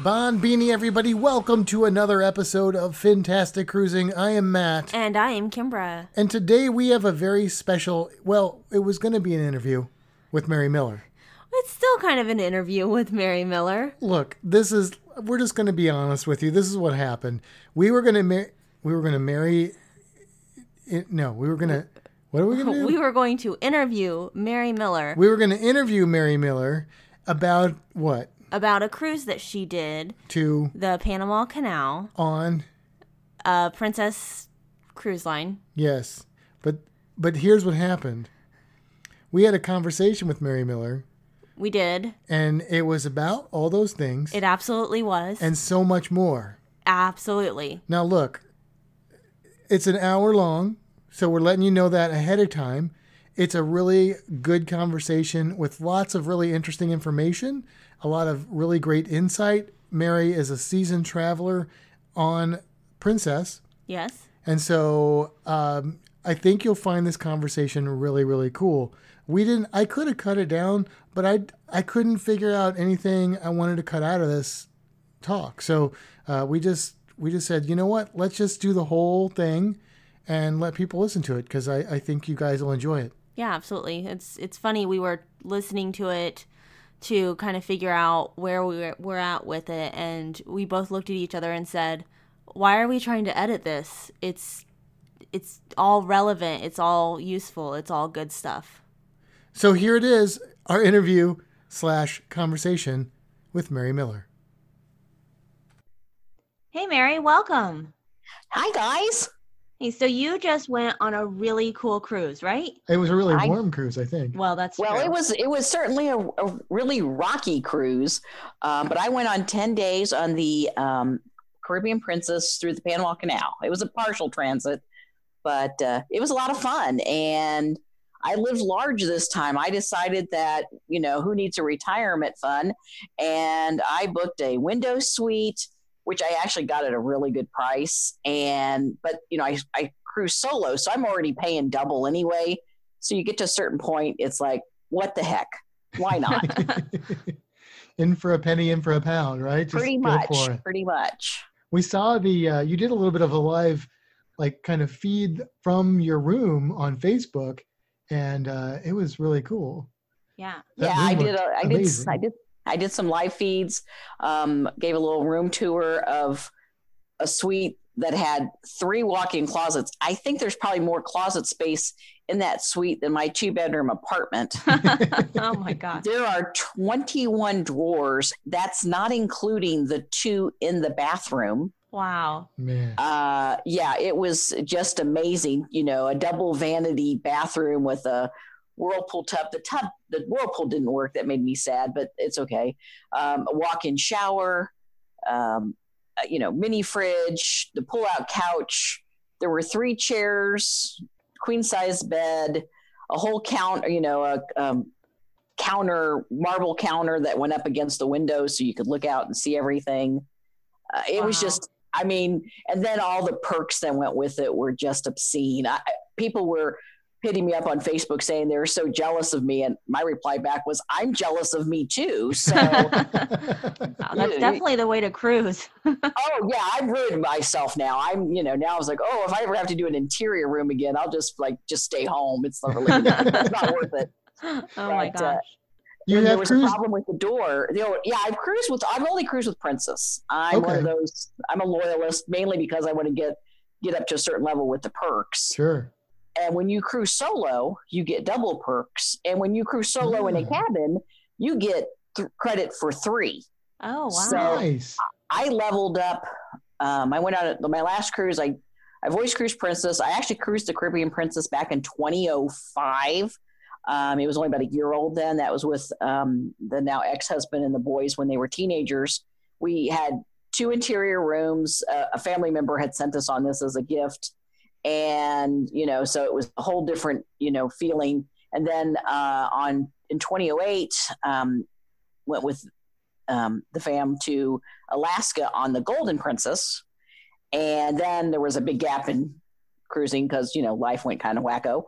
Bon Beanie, everybody, welcome to another episode of Fantastic Cruising. I am Matt, And I am Kimbra. and today we have a very special. Well, it was going to be an interview with Mary Miller. It's still kind of an interview with Mary Miller. Look, this is. We're just going to be honest with you. This is what happened. We were going to mar- We were going to marry. It, no, we were going to. What are we going to do? We were going to interview Mary Miller we were going to interview Mary Miller about what about a cruise that she did, to the Panama Canal, on. uh, Princess Cruise Line. Yes, but but here's what happened. We had a conversation with Mary Miller. We did. and it was about all those things It absolutely was. and so much more. absolutely. Now, look, it's an hour long, so we're letting you know that ahead of time. It's a really good conversation with lots of really interesting information, a lot of really great insight. Mary is a seasoned traveler on Princess, Yes. and so um, I think you'll find this conversation really, really cool. We didn't. I could have cut it down, but I I couldn't figure out anything I wanted to cut out of this talk. So uh, we just we just said, you know what? Let's just do the whole thing and let people listen to it because I, I think you guys will enjoy it. Yeah, absolutely. It's it's funny. We were listening to it to kind of figure out where we were, we're at with it, and we both looked at each other and said, "Why are we trying to edit this? It's it's all relevant. It's all useful. It's all good stuff." So here it is, our interview slash conversation with Mary Miller. Hey, Mary, welcome. Hi guys. Hey, so you just went on a really cool cruise, right? It was a really I- warm cruise, I think. Well, that's Well, true. it was it was certainly a, a really rocky cruise, um, but I went on ten days on the um, Caribbean Princess through the Panama Canal. It was a partial transit, but uh, it was a lot of fun. And I lived large this time. I decided that you know who needs a retirement fund, and I booked a window suite, which I actually got at a really good price. And but you know I I cruise solo, so I'm already paying double anyway. So you get to a certain point, it's like, what the heck? Why not? in for a penny, in for a pound, right? Just pretty much. Pretty much. We saw the uh, you did a little bit of a live, like kind of feed from your room on Facebook, and uh, it was really cool. yeah. That yeah, I did. looked A, I did. I did. I did some live feeds. Um, gave a little room tour of a suite that had three walk-in closets. I think there's probably more closet space in that suite than my two-bedroom apartment. oh my god. There are 21 drawers. That's not including the two in the bathroom. Wow. Man, uh yeah it was just amazing you know a double vanity bathroom with a whirlpool tub the tub the whirlpool didn't work. That made me sad but it's okay. Um, a walk-in shower um, uh, you know mini fridge the pull-out couch. There were three chairs queen size bed a whole count you know a um, counter marble counter that went up against the window so you could look out and see everything. Uh, it was just I mean, and then all the perks that went with it were just obscene. I, people were hitting me up on Facebook saying they were so jealous of me, and my reply back was, "I'm jealous of me too." So, Wow, that's Yeah, definitely the way to cruise. oh yeah, I've ruined myself now. I'm, you know, now I was like, oh, if I ever have to do an interior room again, I'll just like just stay home. It's not really, it's not worth it. oh my But, uh, gosh. you when there have was cruised. a problem with the door. You know, yeah, I've cruised with. I've only cruised with Princess. I'm one of those. I'm a loyalist mainly because I want to get get up to a certain level with the perks. Sure. And when you cruise solo, you get double perks. And when you cruise solo in a Ah. cabin, you get th- credit for three. Oh wow. so- Nice. I leveled up. Um, I went on a- my last cruise. I I voice cruised Princess. I actually cruised the Caribbean Princess back in 2005. Um, he was only about a year old then. That was with um, the now ex husband and the boys when they were teenagers. We had two interior rooms. Uh, a family member had sent us on this as a gift. And, you know, so it was a whole different, you know, feeling. And then uh, on in 2008, um, went with um, the fam to Alaska on the Golden Princess. And then there was a big gap in cruising because, you know, life went kind of wacko.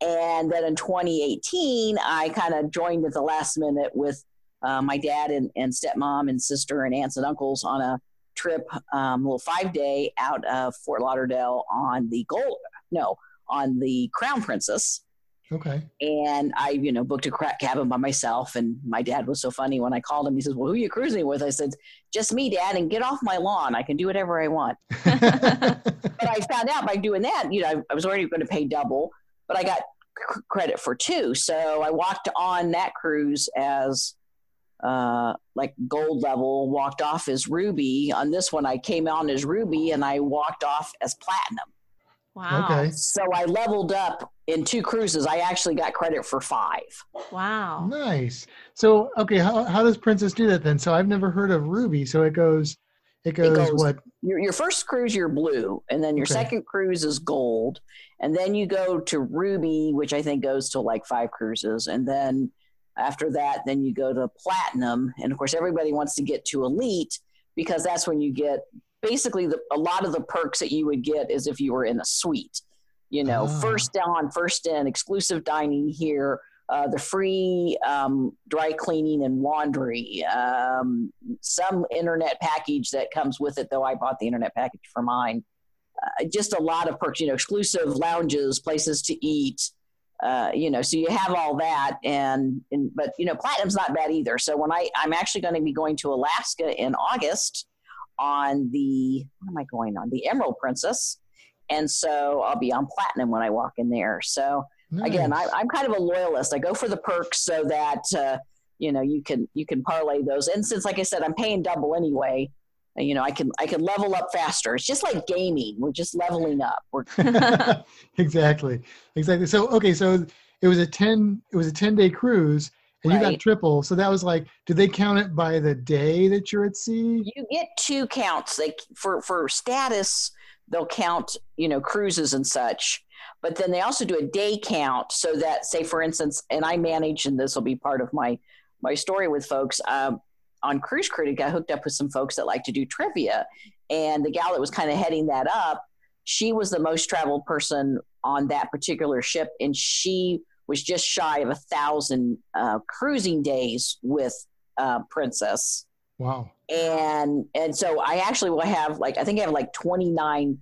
And then in 2018, I kind of joined at the last minute with uh, my dad and, and stepmom and sister and aunts and uncles on a trip, um, little five day out of Fort Lauderdale on the Gold, no, on the Crown Princess. Okay. And I, you know, booked a crack cabin by myself. And my dad was so funny when I called him. He says, "Well, who are you cruising with?" I said, "Just me, Dad, and get off my lawn. I can do whatever I want." but I found out by doing that, you know, I was already going to pay double, but I got c- credit for two. So I walked on that cruise as uh, like gold level, walked off as ruby. On this one, I came on as ruby, and I walked off as platinum. Wow. Okay. So I leveled up in two cruises. I actually got credit for five. Wow. Nice. So, okay, how, how does Princess do that then? So I've never heard of Ruby. So it goes, it goes, goes- what? Your, your first cruise, you're blue, and then your Okay. second cruise is gold, and then you go to ruby, which I think goes to like five cruises, and then after that, then you go to platinum, and of course, everybody wants to get to elite because that's when you get basically the, a lot of the perks that you would get as if you were in a suite. You know, Ah. first down, first in, exclusive dining here, uh, the free um, dry cleaning and laundry, um, some internet package that comes with it, though I bought the internet package for mine. Uh, just a lot of perks, you know, exclusive lounges, places to eat, uh, you know, so you have all that. And, and, but, you know, platinum's not bad either. So when I, I'm actually going to be going to Alaska in August on the, what am I going on? The Emerald Princess. And so I'll be on platinum when I walk in there. So, again I, I'm kind of a loyalist i go for the perks so that uh, you know you can you can parlay those and since like i said i'm paying double anyway you know i can i can level up faster it's just like gaming we're just leveling up we're exactly. Exactly. So, okay, so it was a 10, it was a 10 day cruise and you got triple. So that was like, did they count it by the day that you're at sea? you get two counts Like for for status they'll count you know cruises and such but then they also do a day count so that say for instance and i manage and this will be part of my my story with folks um, on cruise critic i hooked up with some folks that like to do trivia and the gal that was kind of heading that up she was the most traveled person on that particular ship and she was just shy of a thousand uh, cruising days with uh, princess Wow. and and so I actually will have like I think I have like 29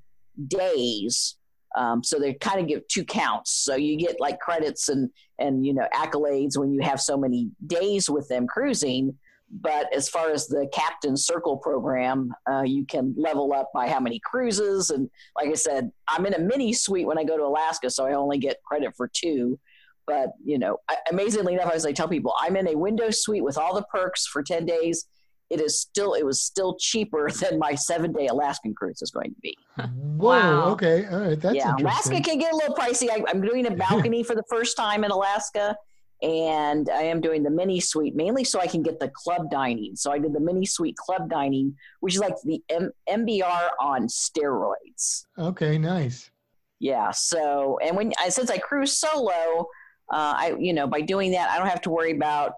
days. Um, so they kind of give two counts. So you get like credits and and you know accolades when you have so many days with them cruising. But as far as the Captain Circle program, uh, you can level up by how many cruises. And like I said, I'm in a mini suite when I go to Alaska, so I only get credit for two. But you know, I- amazingly enough, as I tell people, I'm in a window suite with all the perks for 10 days it is still it was still cheaper than my seven day Alaskan cruise is going to be. Whoa. Wow. Okay. All right. That's yeah, interesting. Alaska can get a little pricey. I, I'm doing a balcony for the first time in Alaska, and I am doing the mini suite mainly so I can get the club dining. So I did the mini suite club dining, which is like the M- MBR on steroids. Okay. Nice. Yeah. So, and when I since I cruise solo, uh, I you know by doing that I don't have to worry about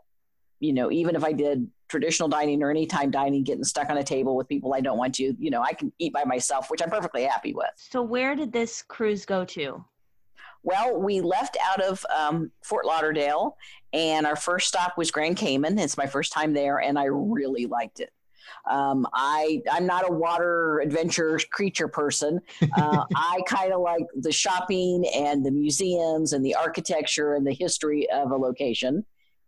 you know even if I did traditional dining or anytime dining getting stuck on a table with people I don't want to. You know I can eat by myself, which I'm perfectly happy with. So where did this cruise go to? Well, we left out of um, Fort Lauderdale, and our first stop was Grand Cayman. It's my first time there, and I really liked it. Um, I I'm not a water adventure creature person. Uh, I kind of like the shopping and the museums and the architecture and the history of a location.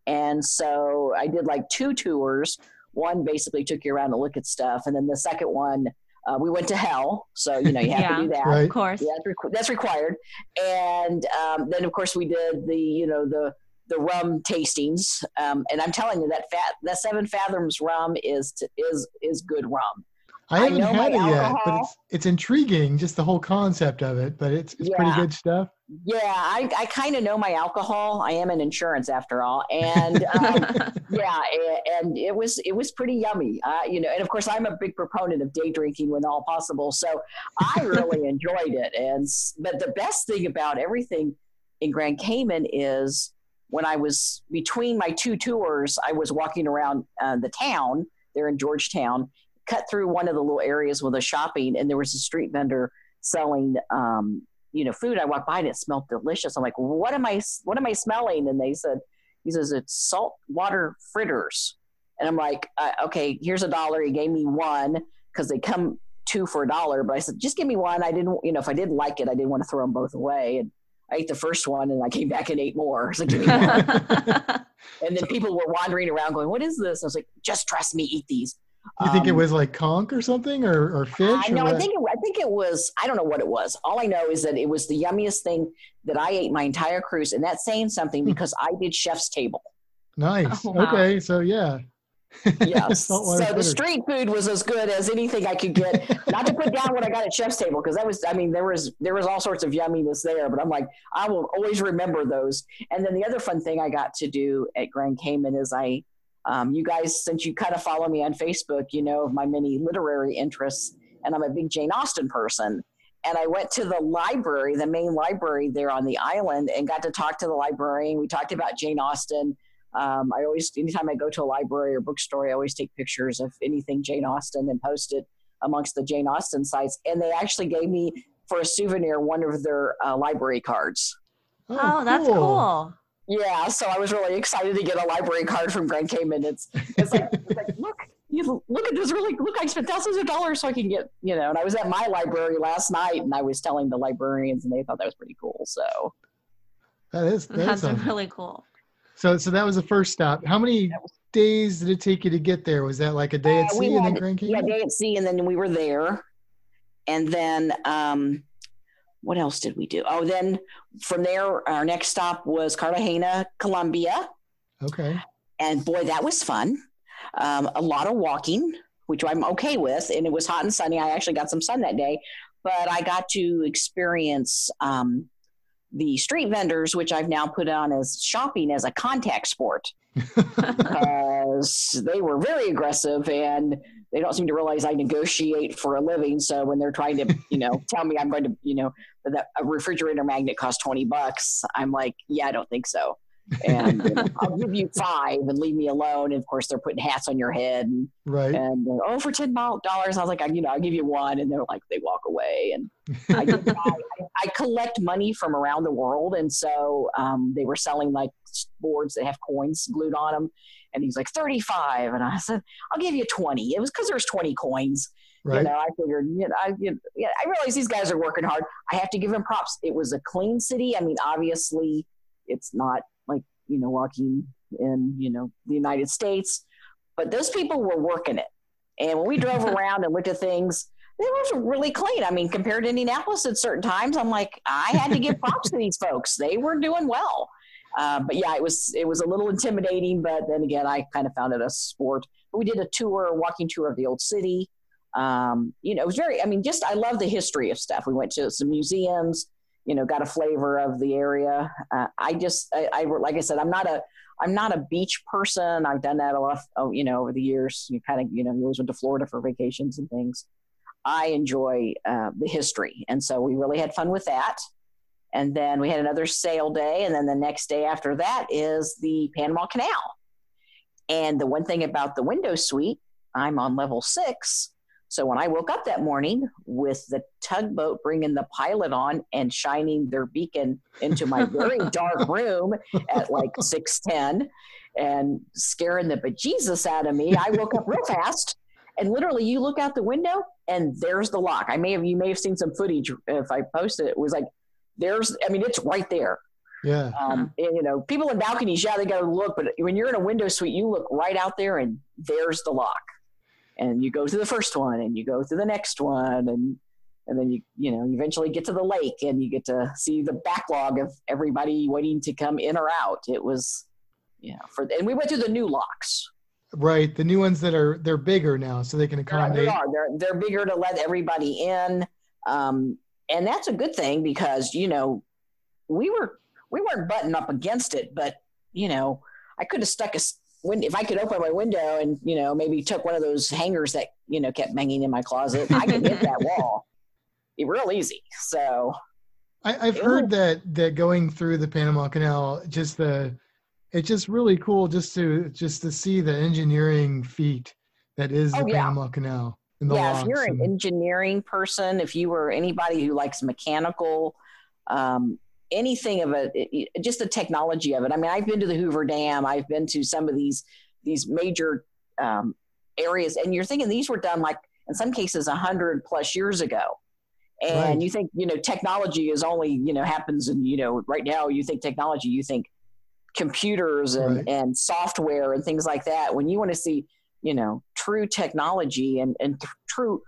And so I did like two tours. One basically took you around to look at stuff, and then the second one uh, we went to hell. So you know you have Yeah. to do that. Right. Of course. Yeah, that's, requ- that's required. And um, then, of course, we did the you know the the rum tastings. Um, and I'm telling you that fat that Seven Fathoms rum is t- is is good rum. I I haven't know had it yet, but it's it's intriguing, just the whole concept of it. But it's it's pretty good stuff. Yeah, I, I kind of know my alcohol. I am in insurance after all, and um, yeah, and it was it was pretty yummy. Uh, you know, and of course, I'm a big proponent of day drinking when all possible. So I really enjoyed it. And but the best thing about everything in Grand Cayman is when I was between my two tours, I was walking around uh, the town there in George Town, cut through one of the little areas with a shopping, and there was a street vendor selling. Um, you know, food. I walked by and it smelled delicious. I'm like, what am I, what am I smelling? And they said, he says, it's salt water fritters. And I'm like, uh, okay, here's a dollar. He gave me one because they come two for a dollar. But I said, just give me one. I didn't, you know, if I didn't like it, I didn't want to throw them both away. And I ate the first one and I came back and ate more. So give me one. and then people were wandering around going, what is this? I was like, just trust me, eat these. You think it Um, was like conch or something, or or fish? uh, or no, I what? think it, I think it was. I don't know what it was. All I know is that it was the yummiest thing that I ate my entire cruise, and that's saying something Hmm. because I did chef's table. nice. Oh, wow. Okay, so yeah. Yes. so Saltwater the street food was as good as anything I could get. Not to put down what I got at chef's table because that was. I mean, there was there was all sorts of yumminess there, but I'm like, I will always remember those. And then the other fun thing I got to do at Grand Cayman is I. Um, you guys, since you kind of follow me on Facebook, you know of my many literary interests, and I'm a big Jane Austen person. And I went to the library, the main library there on the island, and got to talk to the librarian. We talked about Jane Austen. Um, I always, anytime I go to a library or bookstore, I always take pictures of anything Jane Austen and post it amongst the Jane Austen sites. And they actually gave me for a souvenir one of their uh, library cards. oh, that's cool. Yeah, so I was really excited to get a library card from Grand Cayman. It's it's like, it's like look, you look at this really look. I spent thousands of dollars so I can get you know. And I was at my library last night, and I was telling the librarians, and they thought that was pretty cool. So That is that's That's a, really cool. so so that was the first stop. How many days did it take you to get there? Was that like a day at Uh, we sea and then had- Grand yeah, day at sea, and then we were there, and then um, what else did we do? Oh, then from there, our next stop was Cartagena, Colombia. Okay. and boy, that was fun. Um, a lot of walking, which I'm okay with, and it was hot and sunny. I actually got some sun that day, but I got to experience um, the street vendors, which I've now put on as shopping as a contact sport because they were very aggressive and they don't seem to realize I negotiate for a living. So when they're trying to, you know, tell me I'm going to, you know, that a refrigerator magnet costs 20 bucks, I'm like, yeah, I don't think so. And you know, I'll give you five and leave me alone. And of course, they're putting hats on your head and, Right. and oh, for ten dollars, I was like, I, you know, I'll give you one, and they're like, they walk away, and I, I, I collect money from around the world, and so um, they were selling like boards that have coins glued on them, and he's like thirty-five, and I said, I'll give you twenty. It was because there's twenty coins, you right. know. I figured, you know, I, you know, yeah, I realize these guys are working hard. I have to give them props. It was a clean city. I mean, obviously, it's not like you know walking in you know the United States but those people were working it. And when we drove around and looked at things, it was really clean. I mean, compared to Indianapolis at certain times, I'm like, I had to give props to these folks. They were doing well. Uh, but yeah, it was it was a little intimidating. But then again, I kind of found it a sport. We did a tour, a walking tour of the old city. Um, you know, it was very. I mean, just I love the history of stuff. We went to some museums. You know, got a flavor of the area. Uh, I just, I, I like I said, I'm not a I'm not a beach person. I've done that a lot, oh, you know, over the years. You kind of, you know, you always went to Florida for vacations and things. I enjoy uh, the history, and so we really had fun with that. And then we had another sail day, and then the next day after that is the Panama Canal. And the one thing about the window suite, I'm on level six. So when I woke up that morning with the tugboat bringing the pilot on and shining their beacon into my very dark room at like 6:10 and scaring the bejesus out of me, I woke up real fast and literally you look out the window and there's the lock. I may have you may have seen some footage if I posted it. It was like there's I mean it's right there. Yeah. Um, and, you know, people in balconies, yeah, they got to look, but when you're in a window suite, you look right out there and there's the lock and you go to the first one and you go to the next one and and then you you know you eventually get to the lake and you get to see the backlog of everybody waiting to come in or out it was you know for and we went through the new locks Right, the new ones that are they're bigger now, so they can accommodate. they are. They're they're bigger to let everybody in, um, and that's a good thing because you know we were we weren't buttoned up against it, but you know I could have stuck a s- win- if I could open my window and you know maybe took one of those hangers that you know kept banging in my closet. I could hit that wall, It real easy. So I, I've Ew. heard that that going through the Panama Canal, just the, it's just really cool just to just to see the engineering feat that is the Oh, yeah. Panama Canal and the yeah, if you're an engineering person, if you were anybody who likes mechanical, um, anything of it, just the technology of it. I mean, I've been to the Hoover Dam. I've been to some of these these major um, areas, and you're thinking these were done like in some cases a hundred plus years ago. And Right. you think you know technology is only you know happens and you know right now you think technology you think computers and, Right. and software and things like that when you want to see you know true technology and, and th- true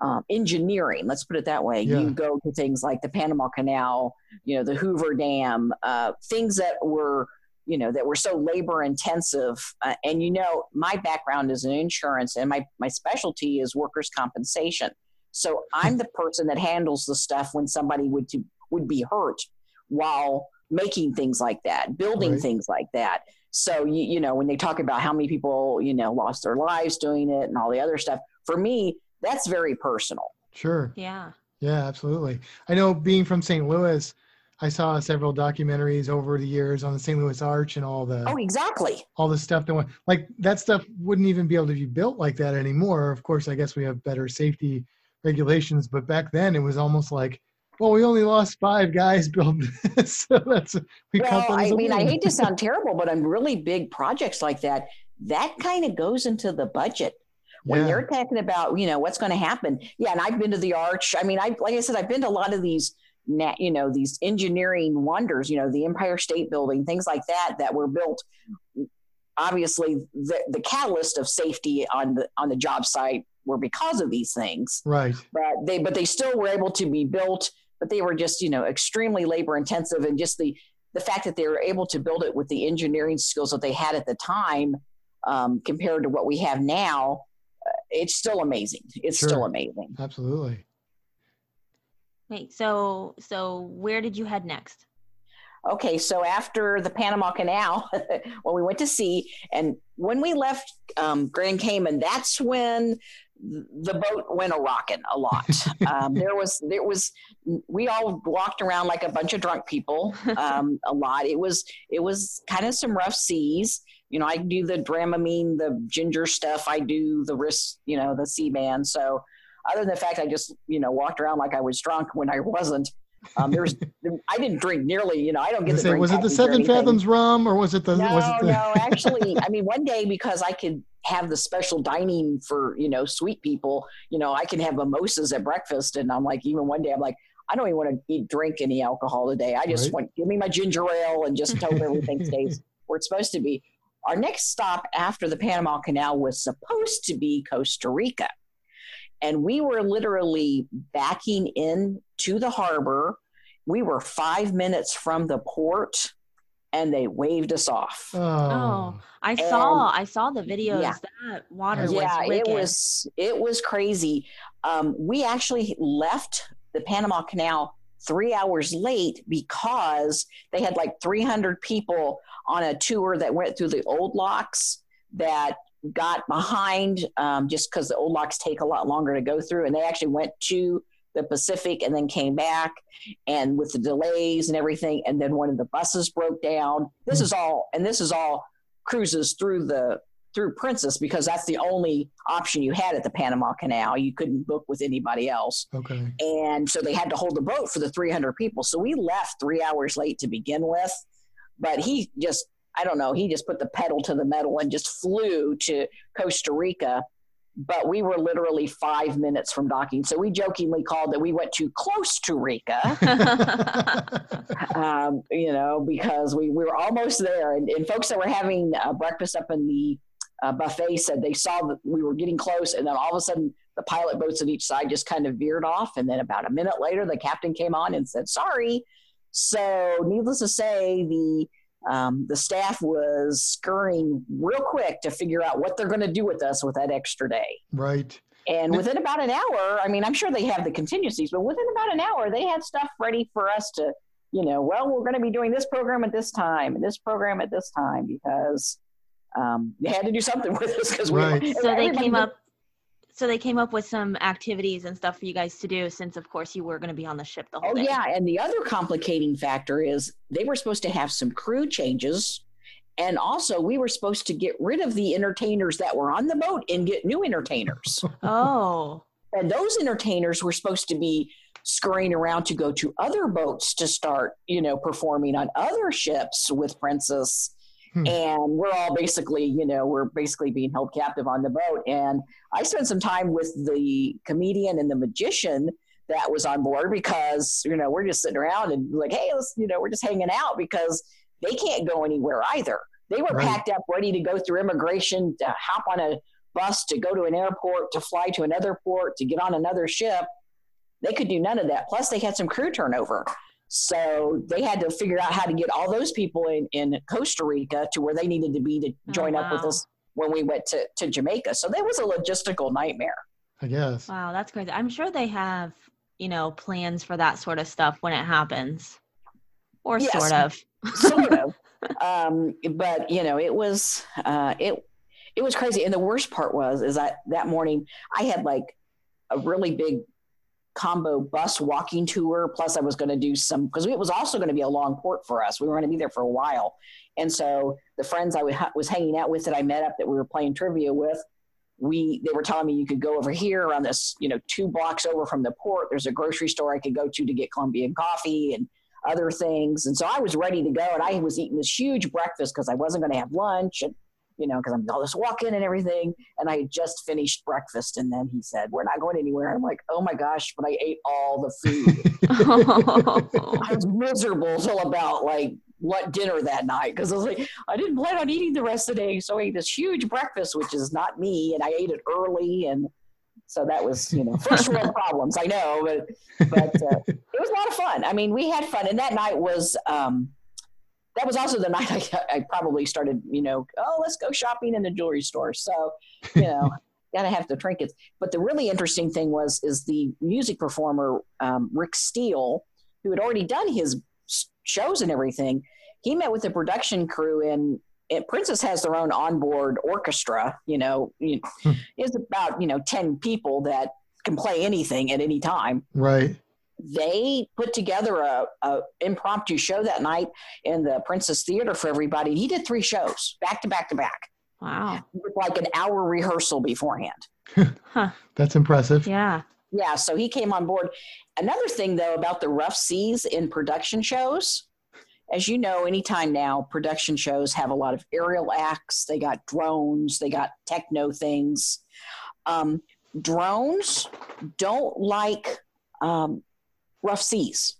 um, engineering let's put it that way Yeah. you go to things like the panama canal you know the hoover dam uh, things that were you know that were so labor intensive uh, and you know my background is in insurance and my, my specialty is workers compensation so i'm the person that handles the stuff when somebody would to, would be hurt while making things like that building Right. things like that so you, you know when they talk about how many people you know lost their lives doing it and all the other stuff for me that's very personal Sure. Yeah. Yeah, absolutely. I know being from St. Louis, I saw several documentaries over the years on the St. Louis Arch and all the oh exactly all the stuff that went like that stuff wouldn't even be able to be built like that anymore. Of course, I guess we have better safety regulations, but back then it was almost like, well, we only lost five guys building this, so that's we well that as mean i hate to sound terrible but on really big projects like that that kind of goes into the budget when Yeah. they're talking about you know what's going to happen yeah and i've been to the arch i mean i like i said i've been to a lot of these you know these engineering wonders you know the empire state building things like that that were built obviously the, the catalyst of safety on the on the job site were because of these things right. but they but they still were able to be built but they were just you know extremely labor intensive and just the the fact that they were able to build it with the engineering skills that they had at the time um, compared to what we have now it's still amazing it's Sure. still amazing Absolutely. Wait. So so where did you head next? okay so after the panama canal when we went to sea and when we left um, grand cayman that's when the boat went a rocking a lot um, there was there was we all walked around like a bunch of drunk people um, a lot it was it was kind of some rough seas you know i do the dramamine the ginger stuff i do the wrist you know the band so other than the fact i just you know walked around like i was drunk when i wasn't um, there was i didn't drink nearly you know i don't get to say, drink was it the Seven. Fathoms rum or was it the No, was it the no, actually, I mean, one day because I could have the special dining for, you know, sweet people, you know, I can have mimosas at breakfast. And I'm like, even one day, I'm like, I don't even want to eat, drink any alcohol today. I just Right. want, give me my ginger ale and just hope everything stays where it's supposed to be. Our next stop after the Panama Canal was supposed to be Costa Rica. And we were literally backing in to the harbor. We were five minutes from the port and they waved us off. oh, I saw I saw the videos. yeah. That water Yeah, was yeah it was it was crazy um, we actually left the panama canal three hours late because they had like 300 people on a tour that went through the old locks that got behind um, just because the old locks take a lot longer to go through and they actually went to the pacific and then came back and with the delays and everything and then one of the buses broke down this Hmm. is all and this is all cruises through the through Princess because that's the only option you had at the Panama Canal. You couldn't book with anybody else. okay. And so they had to hold the boat for the 300 people. So we left three hours late to begin with. But he just, I don't know, he just put the pedal to the metal and just flew to Costa Rica. But we were literally five minutes from docking. So we jokingly called that we went to close to Rica um, you know, because we, we were almost there. And, and folks that were having uh, breakfast up in the uh, buffet said they saw that we were getting close. And then all of a sudden, the pilot boats on each side just kind of veered off. And then about a minute later, the captain came on and said, sorry. So, needless to say, the um, the staff was scurrying real quick to figure out what they're going to do with us with that extra day. Right. And within about an hour, I mean, I'm sure they have the contingencies, but within about an hour, they had stuff ready for us to, you know, well, we're going to be doing this program at this time and this program at this time because um, they had to do something with us because Right. we. So they came did- up. So they came up with some activities and stuff for you guys to do, since of course you were going to be on the ship the whole Oh day. yeah, and the other complicating factor is they were supposed to have some crew changes, and also we were supposed to get rid of the entertainers that were on the boat and get new entertainers. Oh. and those entertainers were supposed to be scurrying around to go to other boats to start, you know, performing on other ships with Princess. Hmm. And we're all basically, you know, we're basically being held captive on the boat. And I spent some time with the comedian and the magician that was on board because, you know, we're just sitting around and like, hey, let's, you know, we're just hanging out because they can't go anywhere either. They were Right. packed up, ready to go through immigration, to hop on a bus, to go to an airport, to fly to another port, to get on another ship. They could do none of that. Plus, they had some crew turnover. So they had to figure out how to get all those people in, in Costa Rica to where they needed to be to Oh, join up with us when we went to, to Jamaica. So that was a logistical nightmare. I guess. Wow, that's crazy. I'm sure they have, you know, plans for that sort of stuff when it happens. Or Yes. sort of. sort of. Um, but you know, it was uh, it it was crazy. And the worst part was is that that morning I had like a really big combo bus walking tour. Plus, I was going to do some because it was also going to be a long port for us. We were going to be there for a while, and so the friends I was hanging out with that I met up that we were playing trivia with. We they were telling me you could go over here around this you know two blocks over from the port. There's a grocery store I could go to to get Colombian coffee and other things. And so I was ready to go and I was eating this huge breakfast because I wasn't going to have lunch and, you know, because I'm all this walking and everything. And I had just finished breakfast. And then he said, We're not going anywhere. I'm like, Oh my gosh, but I ate all the food. I was miserable till about like what dinner that night because I was like, I didn't plan on eating the rest of the day. So I ate this huge breakfast, which is not me. And I ate it early. And so that was, you know, first world problems. I know, but but uh, it was a lot of fun. I mean, we had fun, and that night was um, that was also the night I, I probably started, you know, oh, let's go shopping in the jewelry store. So, you know, gotta have the trinkets. But the really interesting thing was is the music performer um, Rick Steele, who had already done his shows and everything. He met with the production crew and. And Princess has their own onboard orchestra. You know, Hmm. it's about you know ten people that can play anything at any time Right. They put together a, a impromptu show that night in the Princess Theater for everybody. And he did three shows back to back to back wow. with like an hour rehearsal beforehand. Huh. That's impressive. Yeah. Yeah, so he came on board. Another thing though about the rough seas in production shows, as you know, anytime now, production shows have a lot of aerial acts. They got drones. They got techno things. Um, drones don't like um, rough seas.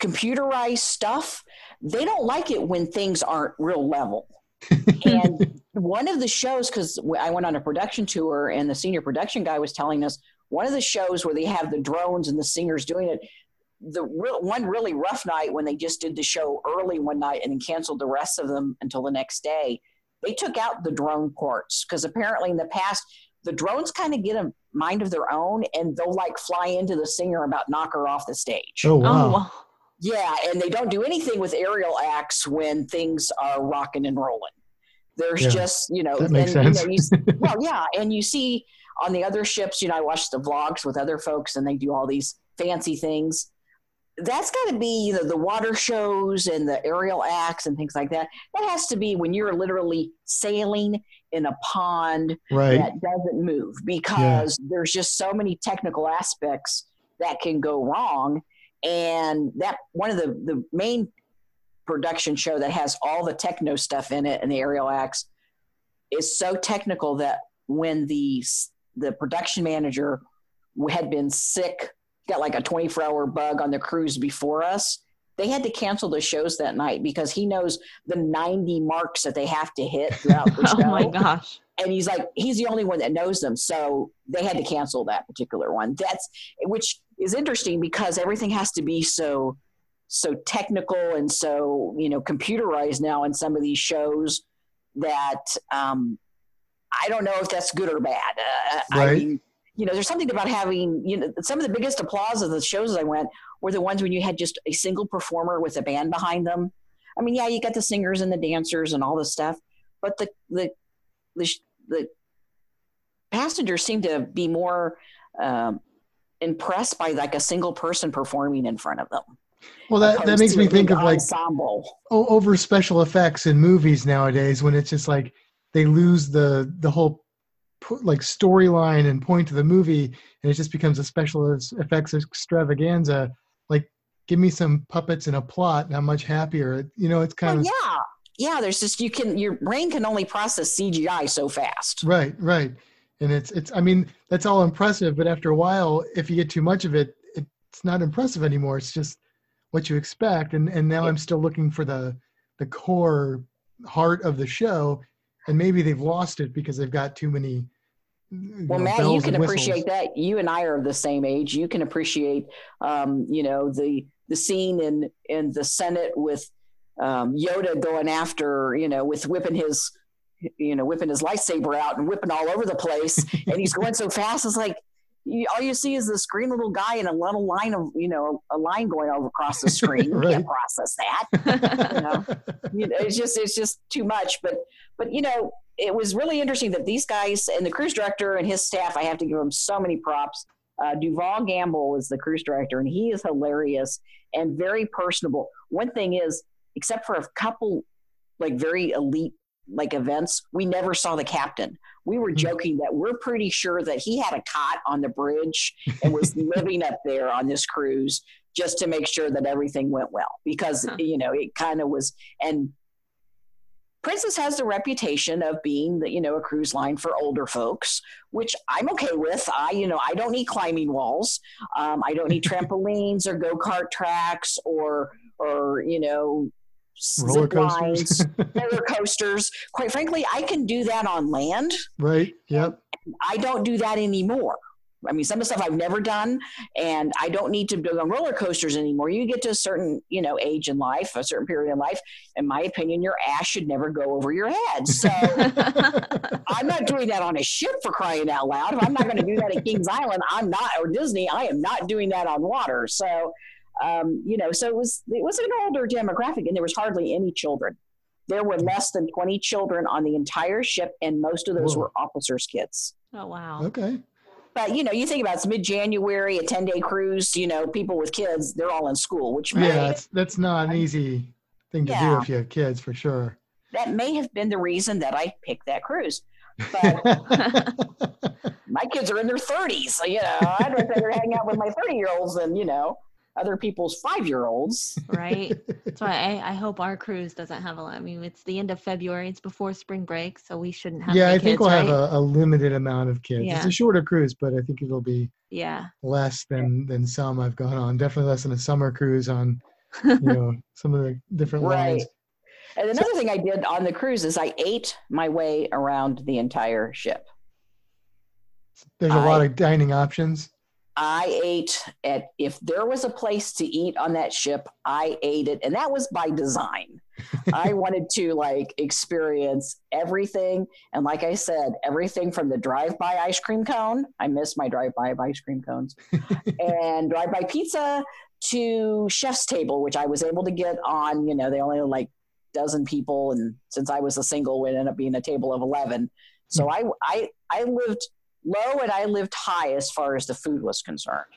Computerized stuff, they don't like it when things aren't real level. and one of the shows, because I went on a production tour and the senior production guy was telling us one of the shows where they have the drones and the singers doing it. The real, one really rough night when they just did the show early one night and then canceled the rest of them until the next day. They took out the drone parts because apparently in the past the drones kind of get a mind of their own and they'll like fly into the singer about knock her off the stage. Oh wow. Oh. Yeah, and they don't do anything with aerial acts when things are rocking and rolling. There's Yeah, just you know, that makes and, you sense. know, you s- well, yeah, and you see on the other ships, you know, I watch the vlogs with other folks, and they do all these fancy things. That's got to be the, the water shows and the aerial acts and things like that. That has to be when you're literally sailing in a pond right. that doesn't move because there's just so many technical aspects that can go wrong and that one of the the main production show that has all the techno stuff in it and the aerial acts is so technical that when the the production manager had been sick got like a 24 hour bug on the cruise before us they had to cancel the shows that night because he knows the 90 marks that they have to hit throughout the show Oh my gosh. and he's like he's the only one that knows them so they had to cancel that particular one that's which is interesting because everything has to be so so technical and so you know computerized now in some of these shows that um, I don't know if that's good or bad. Uh, Right. I mean, you know, there's something about having you know some of the biggest applause of the shows I went were the ones when you had just a single performer with a band behind them. I mean, yeah, you got the singers and the dancers and all this stuff, but the the the, the passengers seem to be more um, impressed by like a single person performing in front of them. Well, that, that makes me think of like ensemble. over special effects in movies nowadays when it's just like they lose the the whole like storyline and point to the movie and it just becomes a special effects extravaganza like give me some puppets and a plot and i'm much happier. You know it's kind Well, of yeah, yeah. There's just you can your brain can only process CGI so fast. right right. And it's it's i mean that's all impressive but after a while if you get too much of it it's not impressive anymore. It's just what you expect. And and now i'm still looking for the the core heart of the show and maybe they've lost it because they've got too many Well, know, Matt, you can appreciate that. You and I are of the same age. You can appreciate, um, you know, the the scene in in the Senate with um, Yoda going after, you know, with whipping his, you know, whipping his lightsaber out and whipping all over the place, and he's going so fast. It's like you, all you see is this green little guy and a little line of, you know, a line going over across the screen. You can't process that. you know, you know, it's just it's just too much. But but you know, it was really interesting that these guys and the cruise director and his staff. I have to give them so many props. Uh, Duval Gamble is the cruise director, and he is hilarious and very personable. One thing is, except for a couple like very elite like events, we never saw the captain. We were Hmm. joking that we're pretty sure that he had a cot on the bridge and was living up there on this cruise just to make sure that everything went well because Huh. you know it kind of was and Princess has the reputation of being the, you know a cruise line for older folks, which I'm okay with. I you know I don't need climbing walls, um, I don't need trampolines or go kart tracks or or you know roller zip lines, coasters roller coasters. Quite frankly, I can do that on land. right yep I don't do that anymore. I mean, some of the stuff I've never done, and I don't need to go on roller coasters anymore. You get to a certain, you know, age in life, a certain period in life. In my opinion, your ass should never go over your head. So I'm not doing that on a ship for crying out loud. If I'm not going to do that at Kings Island, I'm not, or Disney, I am not doing that on water. So, um, you know, so it was it was an older demographic, and there was hardly any children. There were less than 20 children on the entire ship, and most of those Whoa. were officers' kids oh wow. okay but you know, you think about it's mid-January, a ten-day cruise. You know, people with kids, they're all in school, which may, yeah that's that's not an easy thing to do if you have kids for sure that may have been the reason that I picked that cruise. But my kids are in their thirties, so you know, I'd rather hang out with my thirty-year-olds than you know other people's five-year-olds. right. That's why I, I hope our cruise doesn't have a lot. I mean, it's the end of February. It's before spring break, so we shouldn't have. yeah i think kids, we'll right? have a, a limited amount of kids it's a shorter cruise but i think it'll be Yeah. less than than some i've gone on definitely less than a summer cruise on you know some of the different Right. lines And another thing I did on the cruise is I ate my way around the entire ship. there's a lot of dining options I ate at if there was a place to eat on that ship, I ate it, and that was by design. I wanted to like experience everything, and like I said, everything from the drive-by ice cream cone. I miss my drive-by ice cream cones, and drive-by pizza to chef's table, which I was able to get on. You know, they only had like dozen people, and since I was a single, it ended up being a table of eleven. So hmm. I I I lived low and I lived high as far as the food was concerned.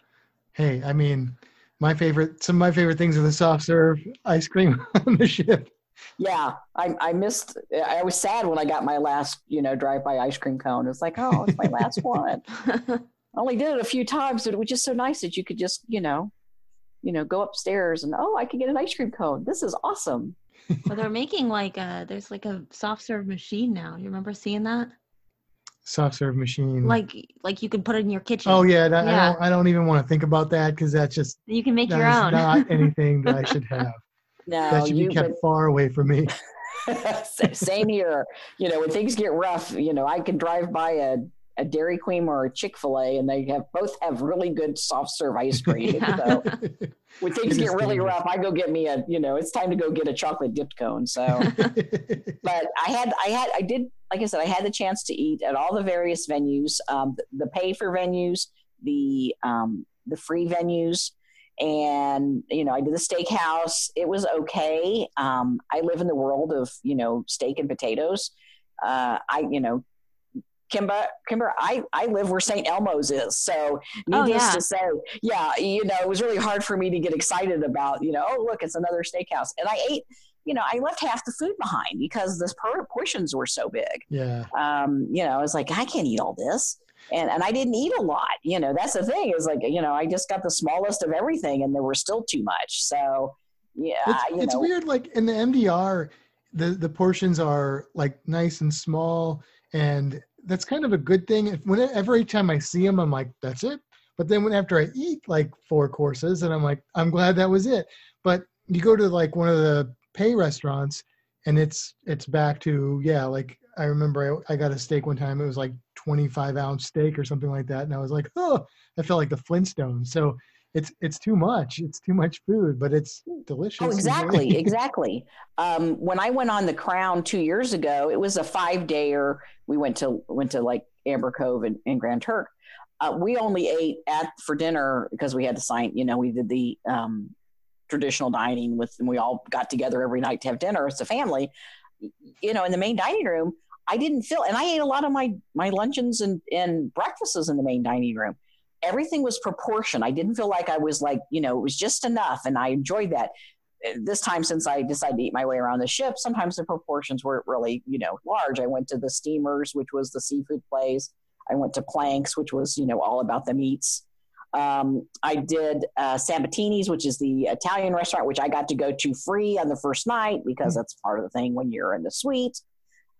hey i mean my favorite some of my favorite things are the soft serve ice cream on the ship Yeah, I, I missed. I was sad when I got my last, you know, drive-by ice cream cone. It's like, oh, it's my last one. I only did it a few times, but it was just so nice that you could just, you know, you know, go upstairs and oh, I could get an ice cream cone. This is awesome. well, they're making like a there's like a soft serve machine now. You remember seeing that? Soft serve machine Like like you can put it in your kitchen. oh yeah, that, I Yeah. don't i don't even want to think about that because that's just You can make your own. not anything that i should have No, that should you be kept far away from me same here. You know, when things get rough, you know, I can drive by a a Dairy Queen or a Chick Fil A, and they have both have really good soft serve ice cream. Yeah. So when things get really dangerous. rough, I go get me a you know it's time to go get a chocolate dipped cone. So but I had, I had, I did, like I said, I had the chance to eat at all the various venues, um, the, the pay for venues, the, um, the free venues. And, you know, I did the steakhouse. It was okay. Um, I live in the world of, you know, steak and potatoes. Uh, I, you know, Kimba, Kimber, I, I live where St. Elmo's is. So Oh, needless yeah. to say, yeah, you know, it was really hard for me to get excited about, you know, oh, look, it's another steakhouse. And I ate, you know, I left half the food behind because the portions were so big. yeah. Um, you know, I was like, I can't eat all this. And, and I didn't eat a lot. You know, that's the thing is like, you know, I just got the smallest of everything and there were still too much. So, yeah, It's, you it's know, weird. Like in the MDR, the the portions are like nice and small, and that's kind of a good thing. If every time I see them, I'm like, that's it. But then when after I eat like four courses, and I'm like, I'm glad that was it. But you go to like one of the pay restaurants, and it's it's back to yeah, like I remember I, I got a steak one time. It was like 25 ounce steak or something like that, and I was like, oh, I felt like the Flintstones. So it's it's too much. It's too much food, but it's delicious. Oh, exactly, exactly. Um, when I went on the Crown two years ago, it was a five dayer. We went to went to like Amber Cove and, and Grand Turk. Uh, we only ate at for dinner because we had to sign. You know, we did the um, traditional dining with, and we all got together every night to have dinner as a family. You know, in the main dining room, I didn't feel, and I ate a lot of my my luncheons and and breakfasts in the main dining room. Everything was proportion. I didn't feel like I was like, you know, it was just enough, and I enjoyed that this time since I decided to eat my way around the ship, sometimes the proportions weren't really, you know, large. I went to the steamers, which was the seafood place. I went to Planks, which was, you know, all about the meats. Um, I did uh, Sabatini's, which is the Italian restaurant, which I got to go to free on the first night because that's part of the thing when you're in the suite.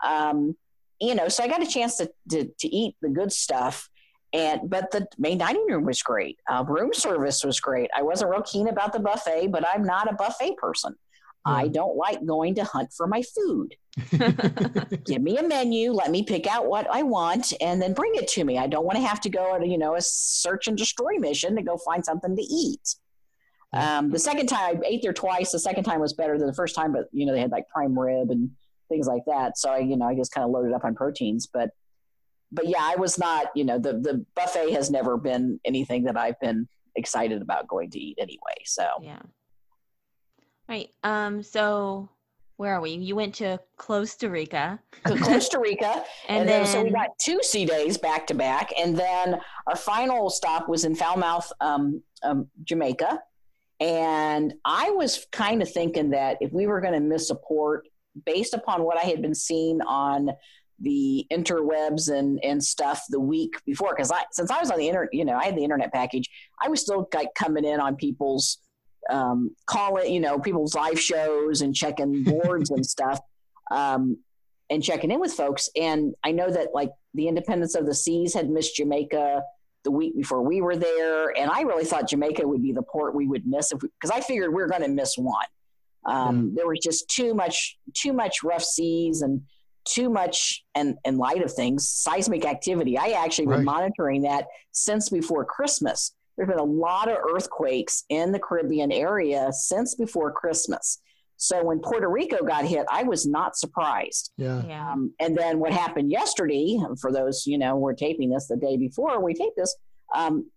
Um, you know, so I got a chance to, to, to eat the good stuff. And but the main dining room was great. Uh, room service was great. I wasn't real keen about the buffet, but I'm not a buffet person. I don't like going to hunt for my food. Give me a menu, let me pick out what I want, and then bring it to me. I don't want to have to go on, you know, a search and destroy mission to go find something to eat. Um, the second time I ate there twice. The second time was better than the first time, but you know they had like prime rib and things like that. So I, you know, I just kind of loaded up on proteins. But, but yeah, I was not. You know, the the buffet has never been anything that I've been excited about going to eat anyway. So Yeah. Right. Um. So where are we? You went to Costa Rica, to Costa Rica, and, and, then, then, so we got two sea days back to back, and then our final stop was in Falmouth, um, um, Jamaica. And I was kind of thinking that if we were going to miss a port, based upon what I had been seeing on the interwebs and and stuff the week before, because I since I was on the internet, you know, I had the internet package, I was still like coming in on people's um, call it, you know, people's live shows and checking boards and stuff. Um, and checking in with folks. And I know that like the Independence of the Seas had missed Jamaica the week before we were there, and I really thought Jamaica would be the port we would miss if because I figured we are going to miss one. Um, There was just too much, too much rough seas and too much, and in light of things, seismic activity. I actually been monitoring that since before Christmas. There's been a lot of earthquakes in the Caribbean area since before Christmas. So when Puerto Rico got hit, I was not surprised. yeah. yeah. Um, and then what happened yesterday, for those, you know, we're taping this the day before we taped this, um,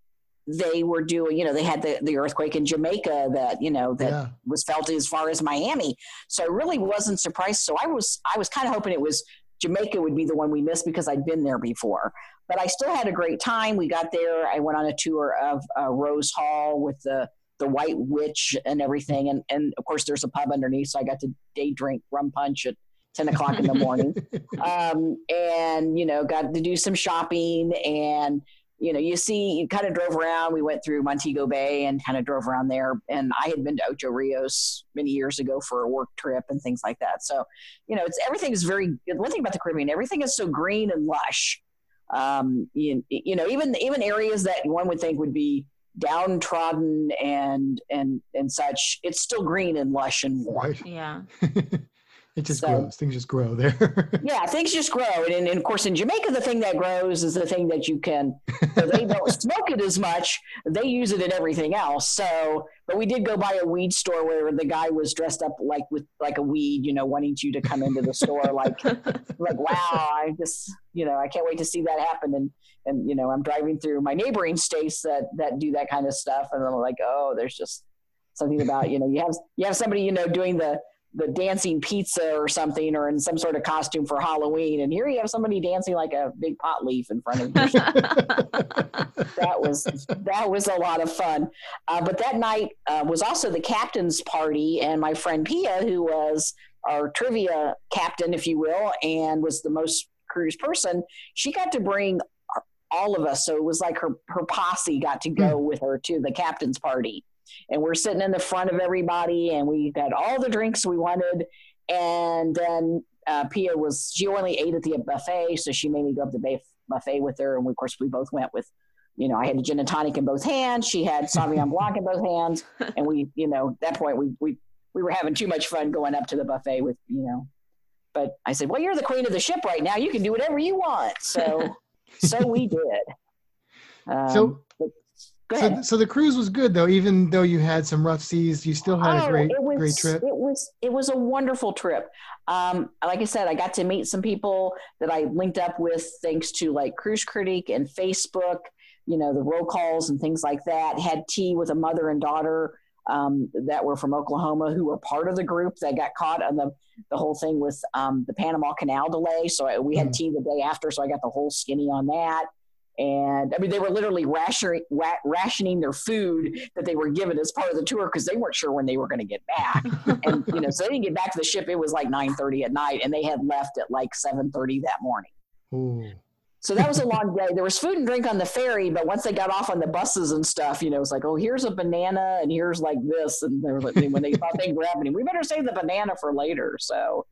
they were doing, you know, they had the, the earthquake in Jamaica that, you know, that yeah. was felt as far as Miami. So I really wasn't surprised. So I was, I was kind of hoping it was Jamaica would be the one we missed because I'd been there before. But I still had a great time. We got there. I went on a tour of uh, Rose Hall with the the White Witch and everything, and and of course there's a pub underneath, so I got to day drink rum punch at ten o'clock in the morning, um, and you know got to do some shopping and you know, you see, you kind of drove around. We went through Montego Bay and kind of drove around there. And I had been to Ocho Rios many years ago for a work trip and things like that. So, you know, it's everything is very. good. One thing about the Caribbean, everything is so green and lush. Um, you, you know, even even areas that one would think would be downtrodden and and and such, it's still green and lush and warm. Right. Yeah. It just So- grows. Things just grow there. Yeah, things just grow, and, and of course in Jamaica, the thing that grows is the thing that you can. So they don't smoke it as much; they use it in everything else. So, but we did go by a weed store where the guy was dressed up like with like a weed, you know, wanting you to come into the store, like like wow, I just you know I can't wait to see that happen. And and you know I'm driving through my neighboring states that that do that kind of stuff, and I'm like, oh, there's just something about you know you have you have somebody you know doing the the dancing pizza or something or in some sort of costume for Halloween and here you have somebody dancing like a big pot leaf in front of you. that was that was a lot of fun. Uh, but that night uh, was also the captain's party and my friend Pia who was our trivia captain if you will and was the most cruise person, she got to bring all of us so it was like her her posse got to go with her to the captain's party and we're sitting in the front of everybody and we got all the drinks we wanted. And then uh, pia was she only ate at the buffet so she made me go up to the buffet with her. And we, of course we both went with you know i had the gin and tonic in both hands. She had sauvignon blanc in both hands. And we you know at that point we, we we were having too much fun going up to the buffet with you know. But i said well you're the queen of the ship right now. You can do whatever you want. So so we did. Um, So- so, so the cruise was good though, even though you had some rough seas, you still had a Oh, great, was, great trip. It was it was a wonderful trip. Um, like I said, I got to meet some people that I linked up with thanks to like Cruise Critic and Facebook. You know the roll calls and things like that. Had tea with a mother and daughter um, that were from Oklahoma who were part of the group that got caught on the the whole thing with um, the Panama Canal delay. So I, we had Mm. tea the day after, so I got the whole skinny on that. And I mean, they were literally rationing, ra- rationing their food that they were given as part of the tour because they weren't sure when they were going to get back. and you know, so they didn't get back to the ship. It was like nine thirty at night, and they had left at like seven thirty that morning. Ooh. So that was a long day. There was food and drink on the ferry, but once they got off on the buses and stuff, you know, it's like, oh, here's a banana and here's like this, and they were like, when they thought things were happening, we better save the banana for later. So,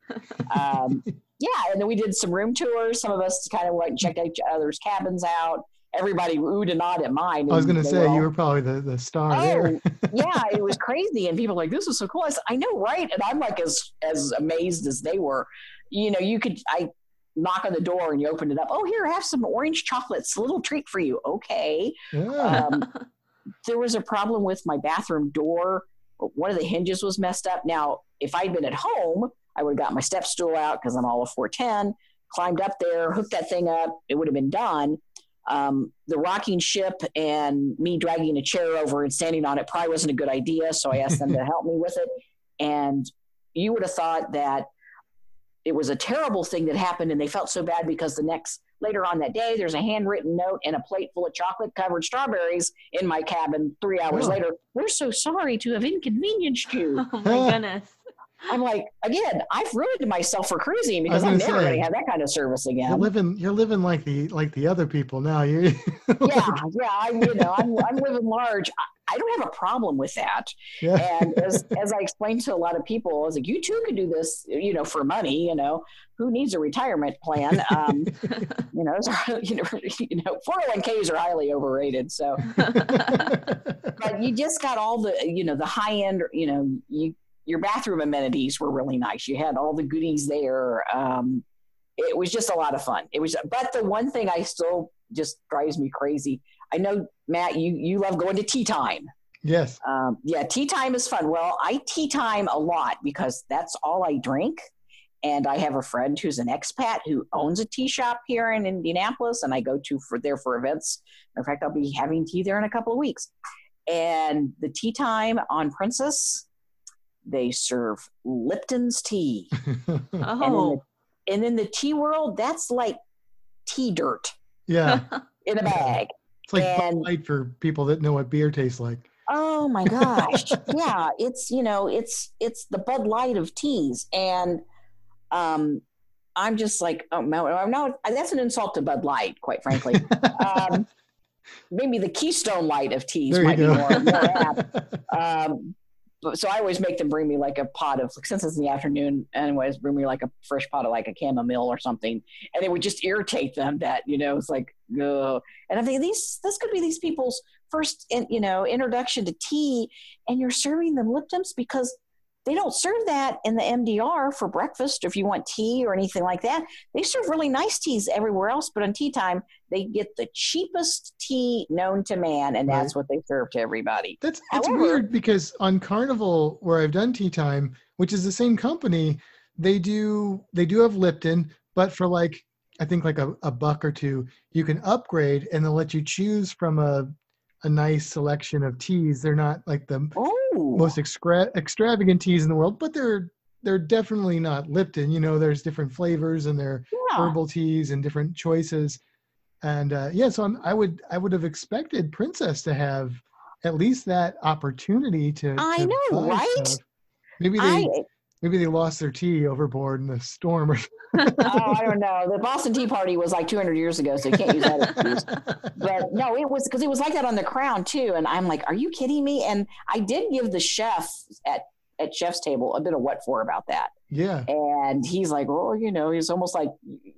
um, yeah, and then we did some room tours. Some of us kind of went and checked each other's cabins out. Everybody oohed and awed at mine. I was going to say all- you were probably the, the star there. Oh, yeah, it was crazy, and people were like, "This is so cool." I said, "I know, right?" And I'm like as as amazed as they were. You know, you could I knock on the door and you open it up. Oh, here, have some orange chocolates. A little treat for you. Okay. Yeah. Um, there was a problem with my bathroom door. One of the hinges was messed up. Now, if I'd been at home, I would have got my step stool out because I'm all of 410, climbed up there, hooked that thing up. It would have been done. Um, the rocking ship and me dragging a chair over and standing on it probably wasn't a good idea. So I asked them to help me with it. And you would have thought that it was a terrible thing that happened and they felt so bad because the next later on that day there's a handwritten note and a plate full of chocolate covered strawberries in my cabin three hours Oh. later we're so sorry to have inconvenienced you Oh my goodness. I'm like again i've ruined myself for cruising because I i'm never going to have that kind of service You're again living you're living like the like the other people now. You yeah yeah i you know i'm, I'm living large I, I don't have a problem with that yeah. and as, as I explained to a lot of people, I was like, you too could do this, you know, for money, you know, who needs a retirement plan? Um, you know, you know, you know, 401ks are highly overrated. So, but you just got all the, you know, the high end, you know, you, your bathroom amenities were really nice. You had all the goodies there. Um, it was just a lot of fun. It was, but the one thing I still just drives me crazy. I know Matt, you, you love going to tea time. yes. Um, yeah, tea time is fun. Well, I tea time a lot because that's all I drink. And I have a friend who's an expat who owns a tea shop here in Indianapolis, and I go to for there for events. In fact, I'll be having tea there in a couple of weeks. And the tea time on Princess, they serve Lipton's tea. And in, Oh. the, and in the tea world, that's like tea dirt yeah. in a bag. It's like Bud And- Light for people that know what beer tastes like. Oh my gosh. yeah, it's you know, it's it's the Bud Light of teas and um I'm just like oh no, I'm not that's an insult to Bud Light, quite frankly. um maybe the Keystone Light of teas there might be more, more apt. Um but, so I always make them bring me like a pot of like, since it's in the afternoon anyways, bring me like a fresh pot of like a chamomile or something. And it would just irritate them that, you know, it's like ugh. and I think these this could be these people's first in, you know introduction to tea and you're serving them Lipton's because they don't serve that in the MDR for breakfast or if you want tea or anything like that. They serve really nice teas everywhere else, but on tea time, they get the cheapest tea known to man, and that's what they serve to everybody. That's it's weird because on Carnival, where I've done tea time, which is the same company, they do they do have Lipton, but for like I think like a, a buck or two, you can upgrade and they'll let you choose from a a nice selection of teas. They're not like the Ooh. most extra- extravagant teas in the world, but they're they're definitely not Lipton. You know, there's different flavors and they're yeah. herbal teas and different choices. And uh, yeah, so I'm, i would I would have expected Princess to have at least that opportunity to. I to know, right? Stuff. Maybe they I, maybe they lost their tea overboard in the storm or oh, I don't know. The Boston Tea Party was like 200 years ago, so you can't use that excuse. But no, it was because it was like that on the Crown too. And I'm like, are you kidding me? And I did give the chef at at chef's table a bit of what for about that. Yeah. And he's like, well, you know, he's almost like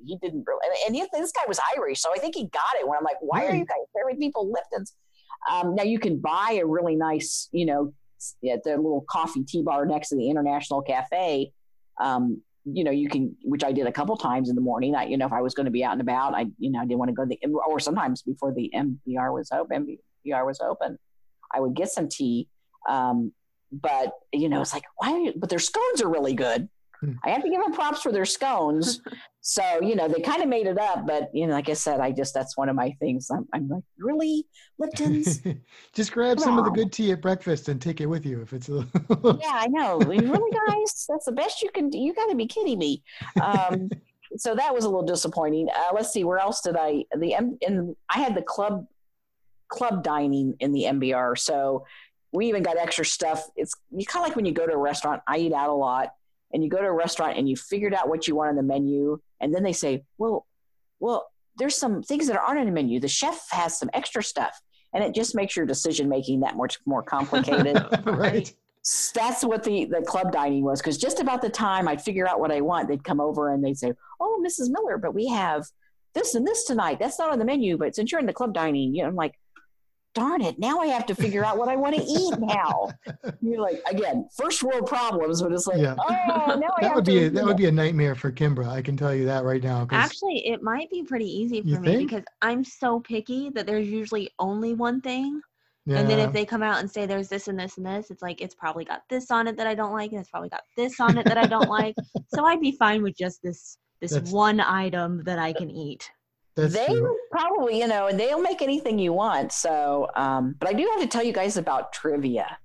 he didn't really. And, and this guy was Irish, so I think he got it. When I'm like, why right. are you guys serving people Lipton's? Um, now you can buy a really nice, you know, at the little coffee tea bar next to the International Cafe. Um, you know, you can, which I did a couple times in the morning. I, you know, if I was going to be out and about, I, you know, I didn't want to go to the, or sometimes before the MDR was open, MDR was open, I would get some tea. Um, but you know, it's like, why? But their scones are really good. Hmm. I have to give them props for their scones. so, you know, they kind of made it up, but you know, like I said, I just, that's one of my things. I'm, I'm like, really Lipton's? just grab some of the good tea at breakfast and take it with you if it's a Yeah, I know. really guys, that's the best you can do. You gotta be kidding me. Um, so that was a little disappointing. Uh, let's see, where else did I, the, in, I had the club, club dining in the MDR. So we even got extra stuff. It's you kind of like when you go to a restaurant, I eat out a lot and you go to a restaurant and you figured out what you want on the menu and then they say well well there's some things that aren't on the menu. The chef has some extra stuff. And it just makes your decision making that much more complicated. Right. That's what the, the club dining was because just about the time i'd figure out what i want they'd come over and they'd say oh mrs miller but we have this and this tonight. That's not on the menu but since you're in the club dining you know i'm like darn it, now I have to figure out what I want to eat now. You're like, again, first world problems, but it's like, yeah. oh, now I that would be a, that would be a nightmare for Kimber. I can tell you that right now. Actually, it might be pretty easy for me think? because I'm so picky that there's usually only one thing. Yeah. And then if they come out and say there's this and this and this, it's like it's probably got this on it that I don't like, and it's probably got this on it that I don't like. So I'd be fine with just this this That's, one item that I can eat. That's they true. probably, you know, and they'll make anything you want. So, um, but I do have to tell you guys about trivia.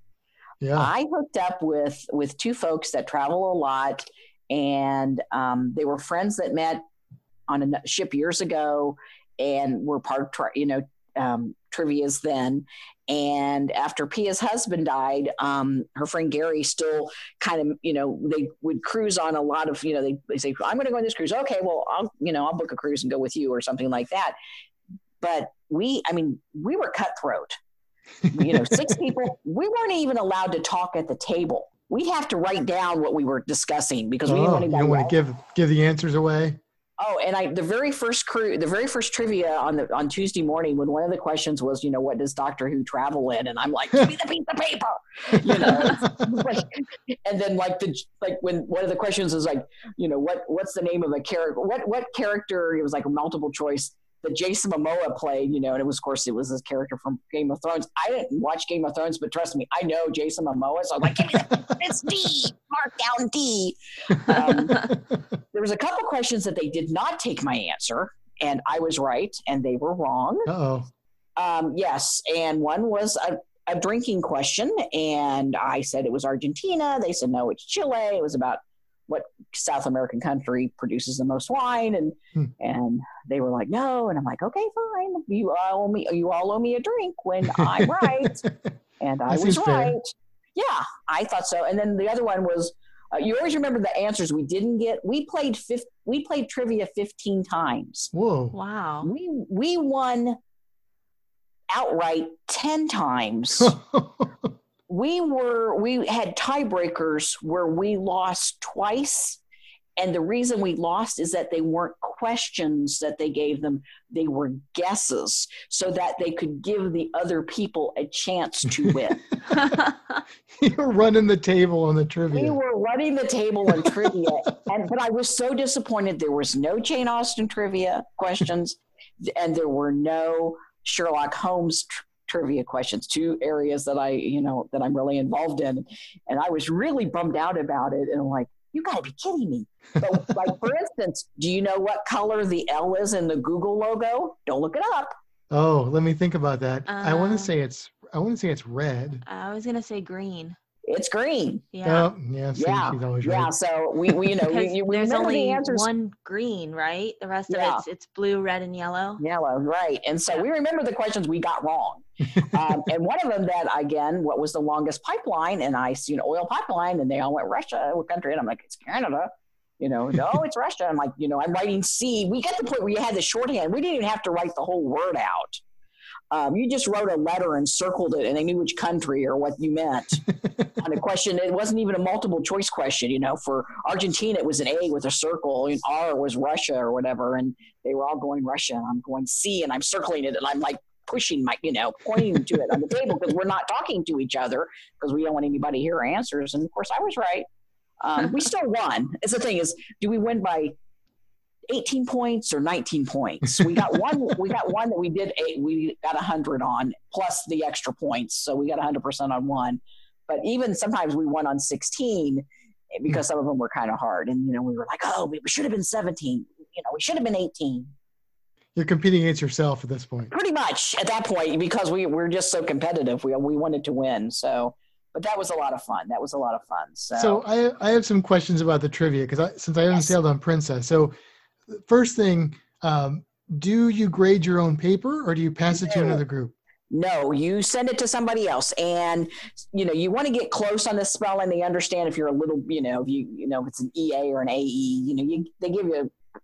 Yeah. I hooked up with with two folks that travel a lot, and um, they were friends that met on a ship years ago, and were part of, you know, um, trivia's then. And after Pia's husband died, um, her friend Gary still kind of, you know, they would cruise on a lot of, you know, they, they say, I'm going to go on this cruise. Okay, well, I'll, you know, I'll book a cruise and go with you or something like that. But we, I mean, we were cutthroat. You know, six people, we weren't even allowed to talk at the table. We'd have to write down what we were discussing because we didn't want to. You don't want to give give the answers away. Oh, and I the very first crew, the very first trivia on the on Tuesday morning when one of the questions was, you know, what does Doctor Who travel in? And I'm like, give me the piece of paper, you know. and then like the like when one of the questions is like, you know, what what's the name of a character? What what character? It was like a multiple choice that Jason Momoa played, you know, and it was, of course, it was this character from Game of Thrones. I didn't watch Game of Thrones, but trust me, I know Jason Momoa. So I'm like, it's D, mark down D. Um, there was a couple questions that they did not take my answer, and I was right, and they were wrong. oh. Um, yes, and one was a, a drinking question, and I said it was Argentina. They said no, it's Chile. It was about what South American country produces the most wine, and hmm. and they were like, no, and I'm like, okay, fine, you all owe me, you all owe me a drink when I'm right, and I was right. Yeah, I thought so. And then the other one was, uh, you always remember the answers we didn't get. We played fifth, we played trivia 15 times. Whoa! Wow. We we won outright 10 times. we were we had tiebreakers where we lost twice And the reason we lost is that they weren't questions that they gave them, they were guesses so that they could give the other people a chance to win. you were running the table on the trivia. we were running the table on trivia. and but I was so disappointed there was no Jane Austen trivia questions and there were no Sherlock Holmes tr- trivia questions, two areas that I, you know, that I'm really involved in. And I was really bummed out about it. And I'm like, you gotta be kidding me. But like for instance, do you know what color the L is in the Google logo? Don't look it up. oh, let me think about that. I want Uh. to say it's. I want to say it's red. I was gonna say green. It's green. Yeah. Oh, yeah. See, Yeah. she's always Yeah. right. So we, we you know, we, you, we there's only the answers. one green, right? The rest Yeah. of it's it's blue, red, and yellow. Yellow, right. And so we remember the questions we got wrong. um, and one of them that, again, what was the longest pipeline? And I see an oil pipeline, and they all went Russia, what country? And I'm like, it's Canada. You know, no, it's Russia. I'm like, you know, I'm writing C. We get to the point where you had the shorthand. We didn't even have to write the whole word out. Um, you just wrote a letter and circled it, and they knew which country or what you meant on a question. It wasn't even a multiple choice question. You know, for Argentina, it was an A with a circle, and R was Russia or whatever, and they were all going Russia, and I'm going C, and I'm circling it, and I'm like pushing my, you know, pointing to it on the table because we're not talking to each other because we don't want anybody to hear our answers. And of course, I was right. Um, we still won. It's the thing is, do we win by 18 points or 19 points? We got one. we got one that we did. Eight, we got 100 on plus the extra points, so we got 100 percent on one. But even sometimes we won on 16 eh, because some of them were kind of hard, and you know we were like, oh, we should have been 17. You know, we should have been 18 You're competing against yourself at this point. pretty much at that point because we we're just so competitive. We we wanted to win. So, but that was a lot of fun. That was a lot of fun. So, So I I have some questions about the trivia because I, since I haven't Yes. sailed on Princess. So first thing, um, do you grade your own paper or do you pass it to another group? no, you send it to somebody else, and you know you want to get close on the spelling. They understand if you're a little, you know, if you you know if it's an EA or an AE. You know, you they give you a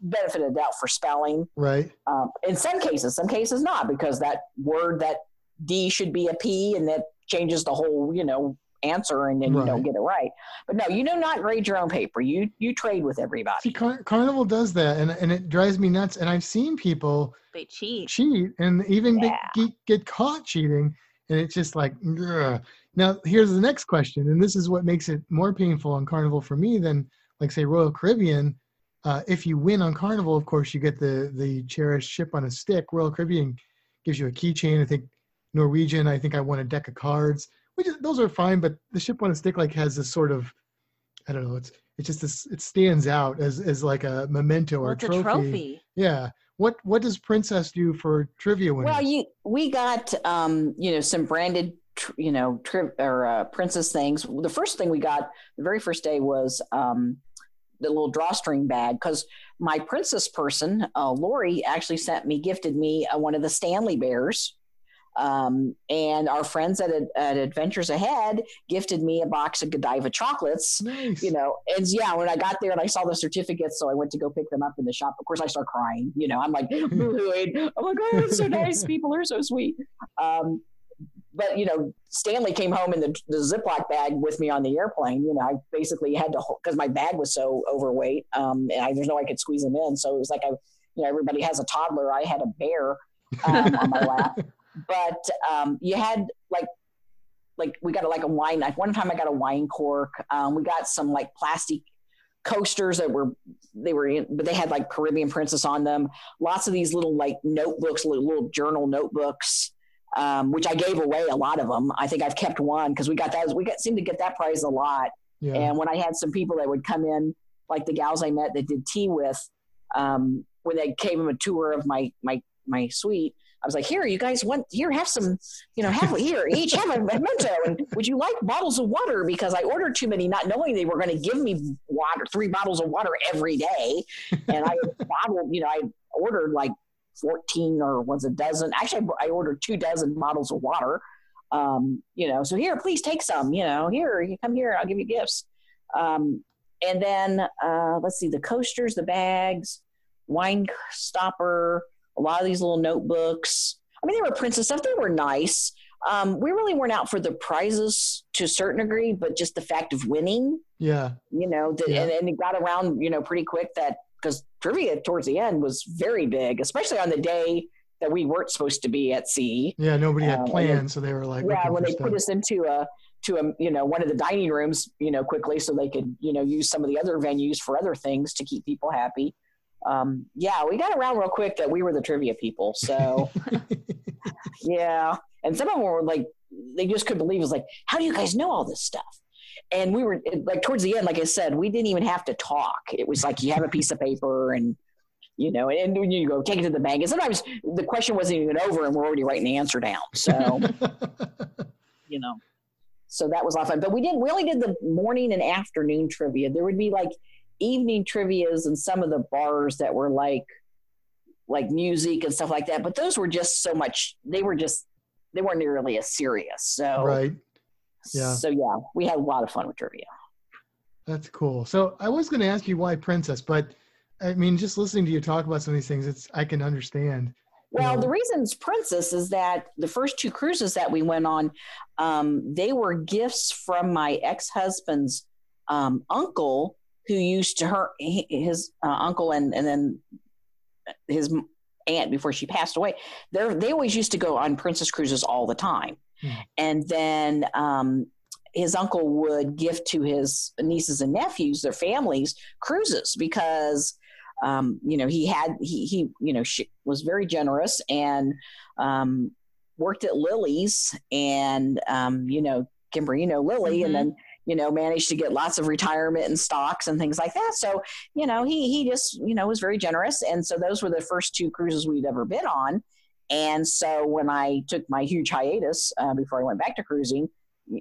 benefit of the doubt for spelling. Right. Um, in some cases, some cases not because that word that D should be a P, and that changes the whole you know answer, and then you don't get it right. But no, you do not grade your own paper. You you trade with See, everybody. Car- Carnival does that, and and it drives me nuts. And I've seen people They cheat. cheat and even Yeah. get, get caught cheating, and it's just like. ugh. Now here's the next question, and this is what makes it more painful on Carnival for me than like say Royal Caribbean. Uh, if you win on Carnival, of course, you get the the cherished ship on a stick. Royal Caribbean gives you a keychain. I think Norwegian. I think I won a deck of cards, which is, those are fine. But the ship on a stick like has this sort of, I don't know. It's it's just this. It stands out as as like a memento Well, or it's a trophy. Yeah. What what does Princess do for trivia winners? Well, you we got um, you know some branded tr- you know tri- or uh, princess things. The first thing we got the very first day was um, the little drawstring bag because my princess person uh, Lori actually sent me gifted me uh, one of the Stanley bears. Um, and our friends at, at Adventures Ahead gifted me a box of Godiva chocolates nice. you know, and yeah, when I got there and I saw the certificates, so I went to go pick them up in the shop. Of course, I start crying. You know, I'm like, boo-hooing. I'm like, oh, it's so nice. People are so sweet. Um, but you know, Stanley came home in the, the Ziploc bag with me on the airplane. You know, I basically had to because my bag was so overweight, um, and I, there's no way I could squeeze them in. So it was like I, you know, everybody has a toddler. I had a bear um, on my lap. But um, you had like like we got a, like a wine like one time i got a wine cork. Um, we got some like plastic coasters that were they were in, but they had like caribbean princess on them. Lots of these little like notebooks little, little journal notebooks um, which i gave away a lot of them. I think i've kept one because we got that we got seemed to get that prize a lot. Yeah. and when I had some people that would come in, like the gals I met that did tea with, um, when they gave them a tour of my my my suite, I was like, "Here, you guys want here? Have some, you know, have here each have a memento, and would you like bottles of water? Because I ordered too many, not knowing they were going to give me water, three bottles of water every day, and I bottled, you know, I ordered like fourteen or was a dozen. Actually, I ordered two dozen bottles of water." um, you know, so here, please take some, you know, here, you come here, I'll give you gifts. Um, and then uh, let's see, the coasters, the bags, wine stopper, a lot of these little notebooks. I mean, they were princess stuff. They were nice. um, we really weren't out for the prizes to a certain degree, but just the fact of winning. Yeah. You know, that, Yeah. and, and it got around, you know, pretty quick that because trivia towards the end was very big, especially on the day that we weren't supposed to be at sea. Yeah. Nobody Um, had and plans, so they were like, yeah, when they stuff. put us into a to a you know one of the dining rooms, you know, quickly so they could you know use some of the other venues for other things to keep people happy. Um, yeah, we got around real quick that we were the trivia people. So yeah, and some of them were like they just couldn't believe it was like, how do you guys know all this stuff? And we were like towards the end, like I said, we didn't even have to talk. It was like you have a piece of paper and you know, and you go take it to the bank. And sometimes the question wasn't even over, and we're already writing the answer down. So you know. So that was a lot of fun. But we did we only did the morning and afternoon trivia. There would be like evening trivias and some of the bars that were like like music and stuff like that. But those were just so much they were just they weren't nearly as serious. So right. yeah. So yeah, we had a lot of fun with trivia. That's cool. So I was going to ask you why princess, but I mean, just listening to you talk about some of these things, it's I can understand. Well, the reasons Princess is that the first two cruises that we went on, um, they were gifts from my ex husband's um, uncle, who used to her his uh, uncle and and then his aunt before she passed away. They they always used to go on Princess cruises all the time, Hmm. and then. Um, his uncle would gift to his nieces and nephews, their families, cruises because um, you know he had he he you know she was very generous and um, worked at Lilly's and um, you know Kimber you know Lily Mhm. and then you know managed to get lots of retirement and stocks and things like that so you know he he just you know was very generous and so those were the first two cruises we'd ever been on and so when I took my huge hiatus uh, before I went back to cruising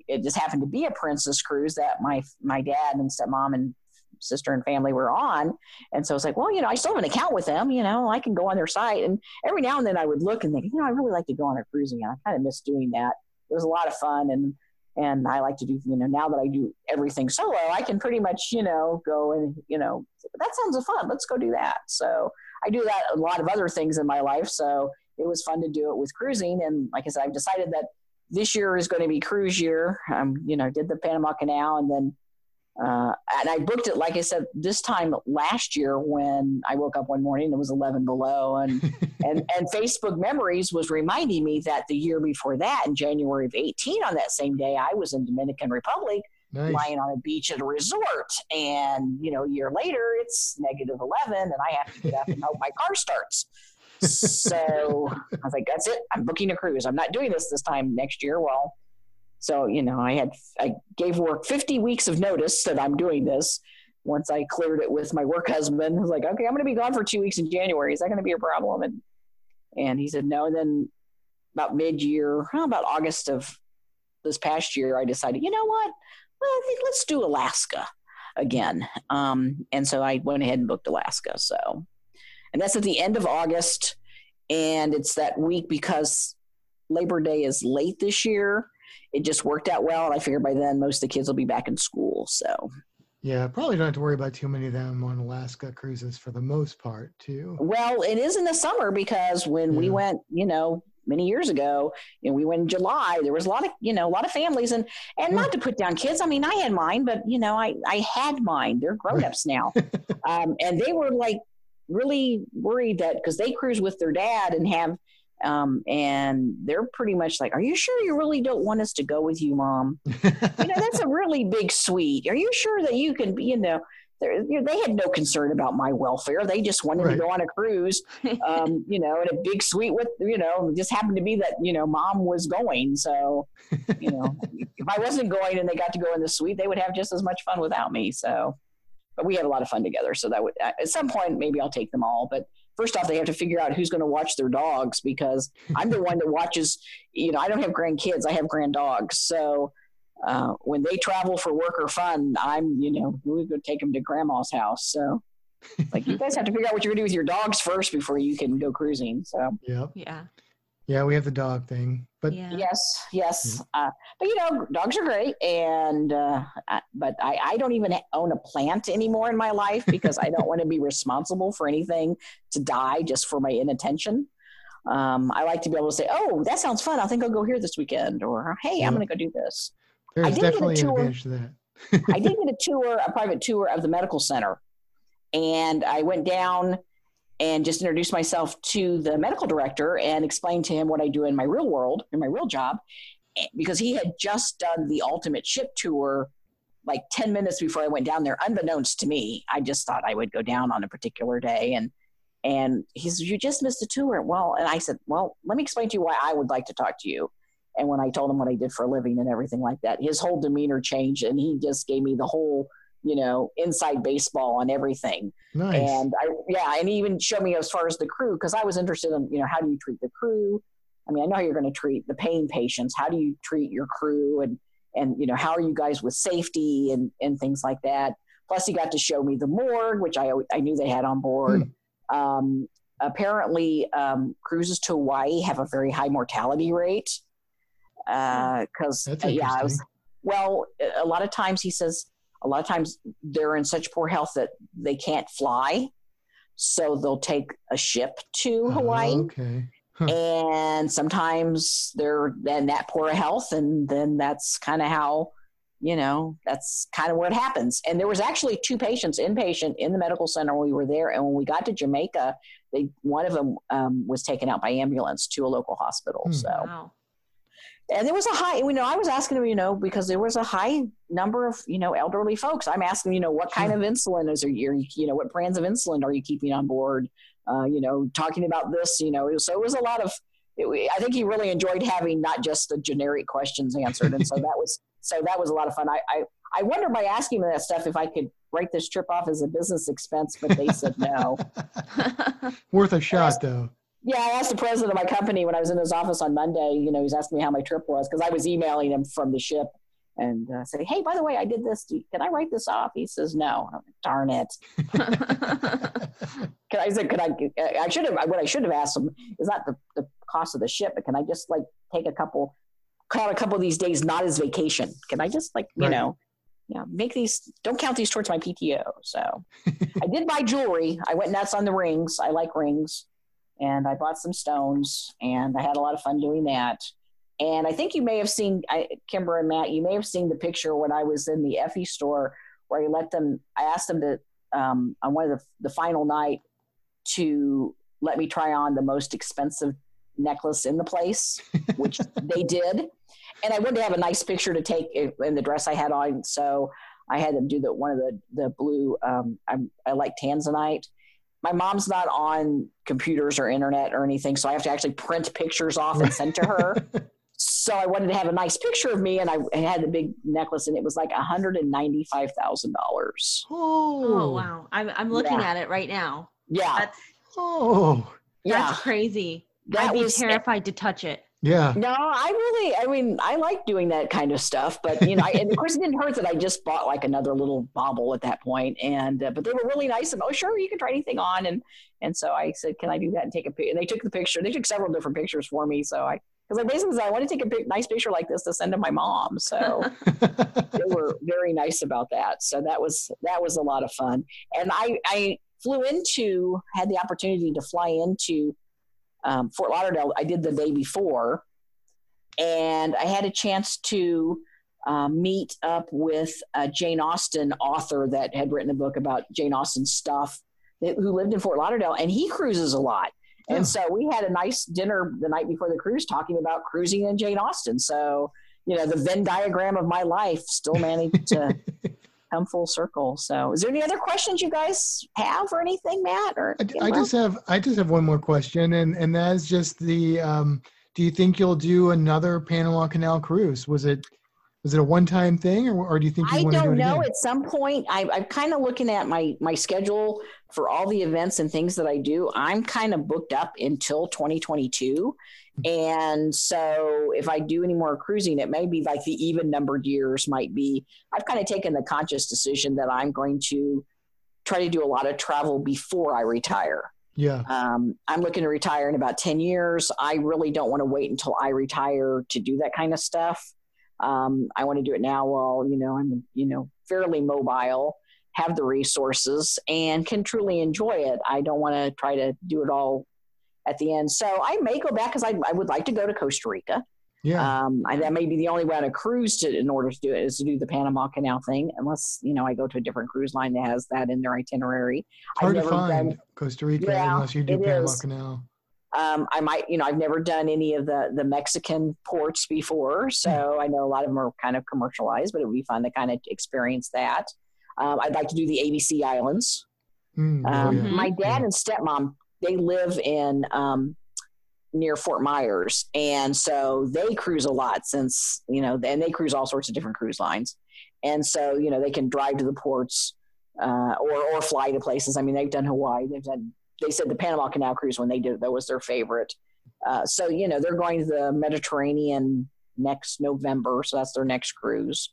it just happened to be a princess cruise that my my dad and stepmom and sister and family were on and so I was like, well, you know, I still have an account with them. You know, I can go on their site. And every now and then I would look and think, you know, I really like to go on a cruising. And I kind of miss doing that. It was a lot of fun. And, and I like to do, you know, now that I do everything solo, I can pretty much, you know, go and, you know, that sounds fun. Let's go do that. So I do that a lot of other things in my life. So it was fun to do it with cruising. And like I said, I've decided that this year is going to be cruise year. Um, you know, did the Panama Canal and then uh, and I booked it, like I said, this time last year when I woke up one morning, it was 11 below. And, and, and Facebook Memories was reminding me that the year before that, in January of 18, on that same day, I was in Dominican Republic Nice. lying on a beach at a resort. And, you know, a year later, it's negative 11, and I have to get up and hope my car starts. So I was like, that's it. I'm booking a cruise. I'm not doing this this time next year. Well, so, you know, I had, I gave work 50 weeks of notice that I'm doing this. Once I cleared it with my work husband, I was like, okay, I'm going to be gone for two weeks in January. Is that going to be a problem? And, and he said, no. And then about mid year, about August of this past year, I decided, you know what? Well, I think let's do Alaska again. Um, and so I went ahead and booked Alaska. So, and that's at the end of August. And it's that week because Labor Day is late this year. It just worked out well. And I figured by then most of the kids will be back in school. So, Yeah, probably don't have to worry about too many of them on Alaska cruises for the most part, too. well, it is in the summer because when we went, you know, many years ago, you know, we went in July, there was a lot of, you know, a lot of families and, and not to put down kids. I mean, I had mine, but you know, I, I had mine. They're grown-ups now. um, and they were like really worried that because they cruise with their dad and have, um, and they're pretty much like, are you sure you really don't want us to go with you, mom? you know, that's a really big suite. Are you sure that you can be, you know, they're- you know, they had no concern about my welfare. They just wanted Right. to go on a cruise, um, you know, in a big suite with, you know, it just happened to be that, you know, mom was going. So, you know, if I wasn't going and they got to go in the suite, they would have just as much fun without me. So, but we had a lot of fun together. So that would, at some point, maybe I'll take them all. But first off, they have to figure out who's going to watch their dogs because I'm the one that watches, you know, I don't have grandkids, I have grand dogs. So, uh, when they travel for work or fun, I'm, you know, we're going to take them to grandma's house. So, like, you guys have to figure out what you're going to do with your dogs first before you can go cruising. So, Yep. Yeah. Yeah, we have the dog thing. But Yeah. yes, yes. Uh, but, you know, dogs are great. And, uh, I, but I, I don't even own a plant anymore in my life because I don't want to be responsible for anything to die just for my inattention. Um, I like to be able to say, "Oh, that sounds fun. I think I'll go here this weekend," or "Hey, Yeah. I'm going to go do this." There's did get a definitely an tour. advantage to that. I did get a tour, a private tour of the medical center. And I went down and just introduced myself to the medical director and explained to him what I do in my real world, in my real job, eh, because he had just done the ultimate ship tour like 10 minutes before I went down there, unbeknownst to me. I just thought I would go down on a particular day. And and he says, You just missed a tour. Well, and I said, Well, let me explain to you why I would like to talk to you. And when I told him what I did for a living and everything like that, his whole demeanor changed and he just gave me the whole, you know, inside baseball on everything. Nice. And I, yeah, and he even showed me as far as the crew, because I was interested in, you know, how do you treat the crew? I mean, I know how you're going to treat the pain patients. How do you treat your crew? And, and, you know, how are you guys with safety and, and things like that? Plus, he got to show me the morgue, which I, I knew they had on board. Um, apparently, um, cruises to Hawaii have a very high mortality rate. Because, uh, yeah, I was, well, a lot of times he says, a lot of times they're in such poor health that they can't fly. So they'll take a ship to Hawaii. Oh, okay. And sometimes they're in that poor health. And then that's kind of how, you know, that's kind of what happens. And there was actually two patients, inpatient, in the medical center when we were there. And when we got to Jamaica, they one of them um, was taken out by ambulance to a local hospital. Hmm. So Wow. And there was a high you know i was asking him you know because there was a high number of you know elderly folks. I'm asking you know what kind of insulin is are you you know what brands of insulin are you keeping on board? Uh, you know talking about this you know so it was a lot of it, i think he really enjoyed having not just the generic questions answered. And so that was so that was a lot of fun. I i, I wonder by asking him that stuff if i could write this trip off as a business expense but they said no. Worth a shot, though. Yeah, I asked the president of my company when I was in his office on Monday. You know, he's asking me how my trip was because I was emailing him from the ship and uh, say, "Hey, by the way, I did this. Can I write this off?" He says, "No." I'm like, Darn it! Can I said, "Could I?" I should have. What I should have asked him is not the, the cost of the ship, but can I just like take a couple, count a couple of these days not as vacation? Can I just like you Right. know, yeah, make these. Don't count these towards my PTO. So I did buy jewelry. I went nuts on the rings. I like rings and I bought some stones, and I had a lot of fun doing that. And I think you may have seen, I, Kimber and Matt, you may have seen the picture when I was in the Effy store where I let them, I asked them to, um, on one of the, the final night to let me try on the most expensive necklace in the place, which they did. And I wanted to have a nice picture to take in the dress I had on. So I had them do the one of the, the blue, um, I, I like Tanzanite my mom's not on computers or internet or anything, so I have to actually print pictures off and send to her. so I wanted to have a nice picture of me, and I, I had the big necklace, and it was like hundred and ninety five thousand dollars. Oh, oh wow. I'm I'm looking Yeah. at it right now. Yeah, That's Oh, yeah. that's crazy. That I'd be was- terrified to touch it. Yeah. No, I really, I mean, I like doing that kind of stuff, but you know, I, and of course, it didn't hurt that I just bought like another little bobble at that point, and uh, but they were really nice. And oh, sure, you can try anything on, and and so I said, can I do that and take a picture? And they took the picture. They took several different pictures for me, so I because I basically said I want to take a pic- nice picture like this to send to my mom. So they were very nice about that. So that was that was a lot of fun, and I I flew into had the opportunity to fly into um, Fort Lauderdale. I did the day before, and I had a chance to um, meet up with a Jane Austen author that had written a book about Jane Austen stuff, that, who lived in Fort Lauderdale, and he cruises a lot. And so we had a nice dinner the night before the cruise, talking about cruising in Jane Austen. So you know, the Venn diagram of my life still managed to come full circle. So, is there any other questions you guys have or anything, Matt? Or I, I just have I just have one more question, and and that's just the um, do you think you'll do another Panama Canal cruise? Was it was it a one time thing, or, or do you think you I want to do don't it know. again? At some point, I, I'm kind of looking at my my schedule for all the events and things that I do. I'm kind of booked up until 2022, and so if I do any more cruising, it may be like the even numbered years. Might be. I've kind of taken the conscious decision that I'm going to try to do a lot of travel before I retire. Yeah, Um, I'm looking to retire in about 10 years. I really don't want to wait until I retire to do that kind of stuff. Um, I want to do it now while, you know, I'm, you know, fairly mobile, have the resources and can truly enjoy it. I don't want to try to do it all at the end. So I may go back because I, I would like to go to Costa Rica. Yeah. Um, I, that may be the only way on a cruise to, in order to do it is to do the Panama Canal thing, unless you know I go to a different cruise line that has that in their itinerary. It's hard I've to never find done- Costa Rica Yeah, unless you do Panama is. Canal. Um, I might, you know, I've never done any of the the Mexican ports before, so I know a lot of them are kind of commercialized, but it would be fun to kind of experience that. Um, I'd like to do the ABC Islands. Mm, oh, Um, yeah. My dad and stepmom they live in um, near Fort Myers, and so they cruise a lot. Since you know, and they cruise all sorts of different cruise lines, and so you know they can drive to the ports uh, or or fly to places. I mean, they've done Hawaii, they've done. They said the Panama Canal cruise when they did it, that was their favorite. Uh, so you know they're going to the Mediterranean next November, so that's their next cruise.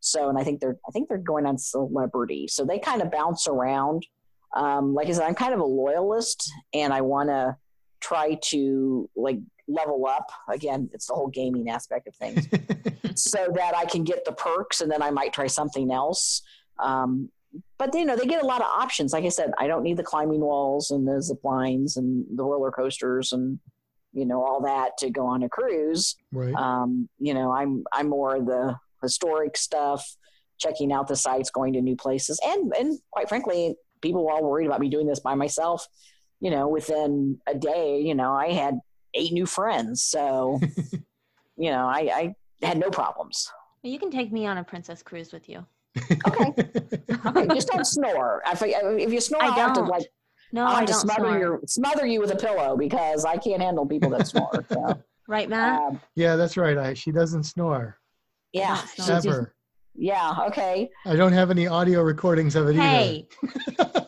So, and I think they're I think they're going on Celebrity, so they kind of bounce around um, like I said, I'm kind of a loyalist and I want to try to like level up. Again, it's the whole gaming aspect of things so that I can get the perks and then I might try something else. Um, but you know, they get a lot of options. Like I said, I don't need the climbing walls and the zip lines and the roller coasters and you know all that to go on a cruise. right. Um, you know, I'm I'm more the historic stuff, checking out the sites, going to new places, and and quite frankly, people were all worried about me doing this by myself. You know, within a day, you know, I had eight new friends, so you know, I, I had no problems. You can take me on a princess cruise with you. Okay, okay, just don't snore. If, if you snore, I I'll have to like No, I'll I to don't smother snore. your smother you with a pillow because I can't handle people that snore. So, Right, Matt? um, yeah, that's right. I, she doesn't snore yeah, don't snore. ever. yeah, okay. I don't have any audio recordings of it hey, either.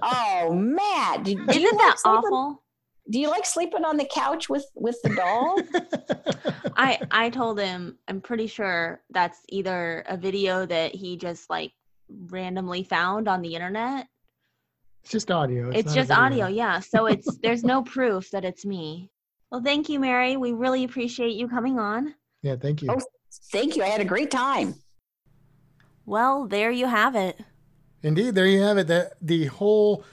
Oh, Matt, do, do isn't like that sleeping, awful? Do you like sleeping on the couch with with the doll I I told him I'm pretty sure that's either a video that he just like randomly found on the internet. it's just audio. It's, not a just audio, yeah. So it's there's no proof that it's me. Well, thank you, Mary. We really appreciate you coming on. Yeah, thank you. Oh. Thank you. I had a great time. Well, there you have it. Indeed, there you have it. That the whole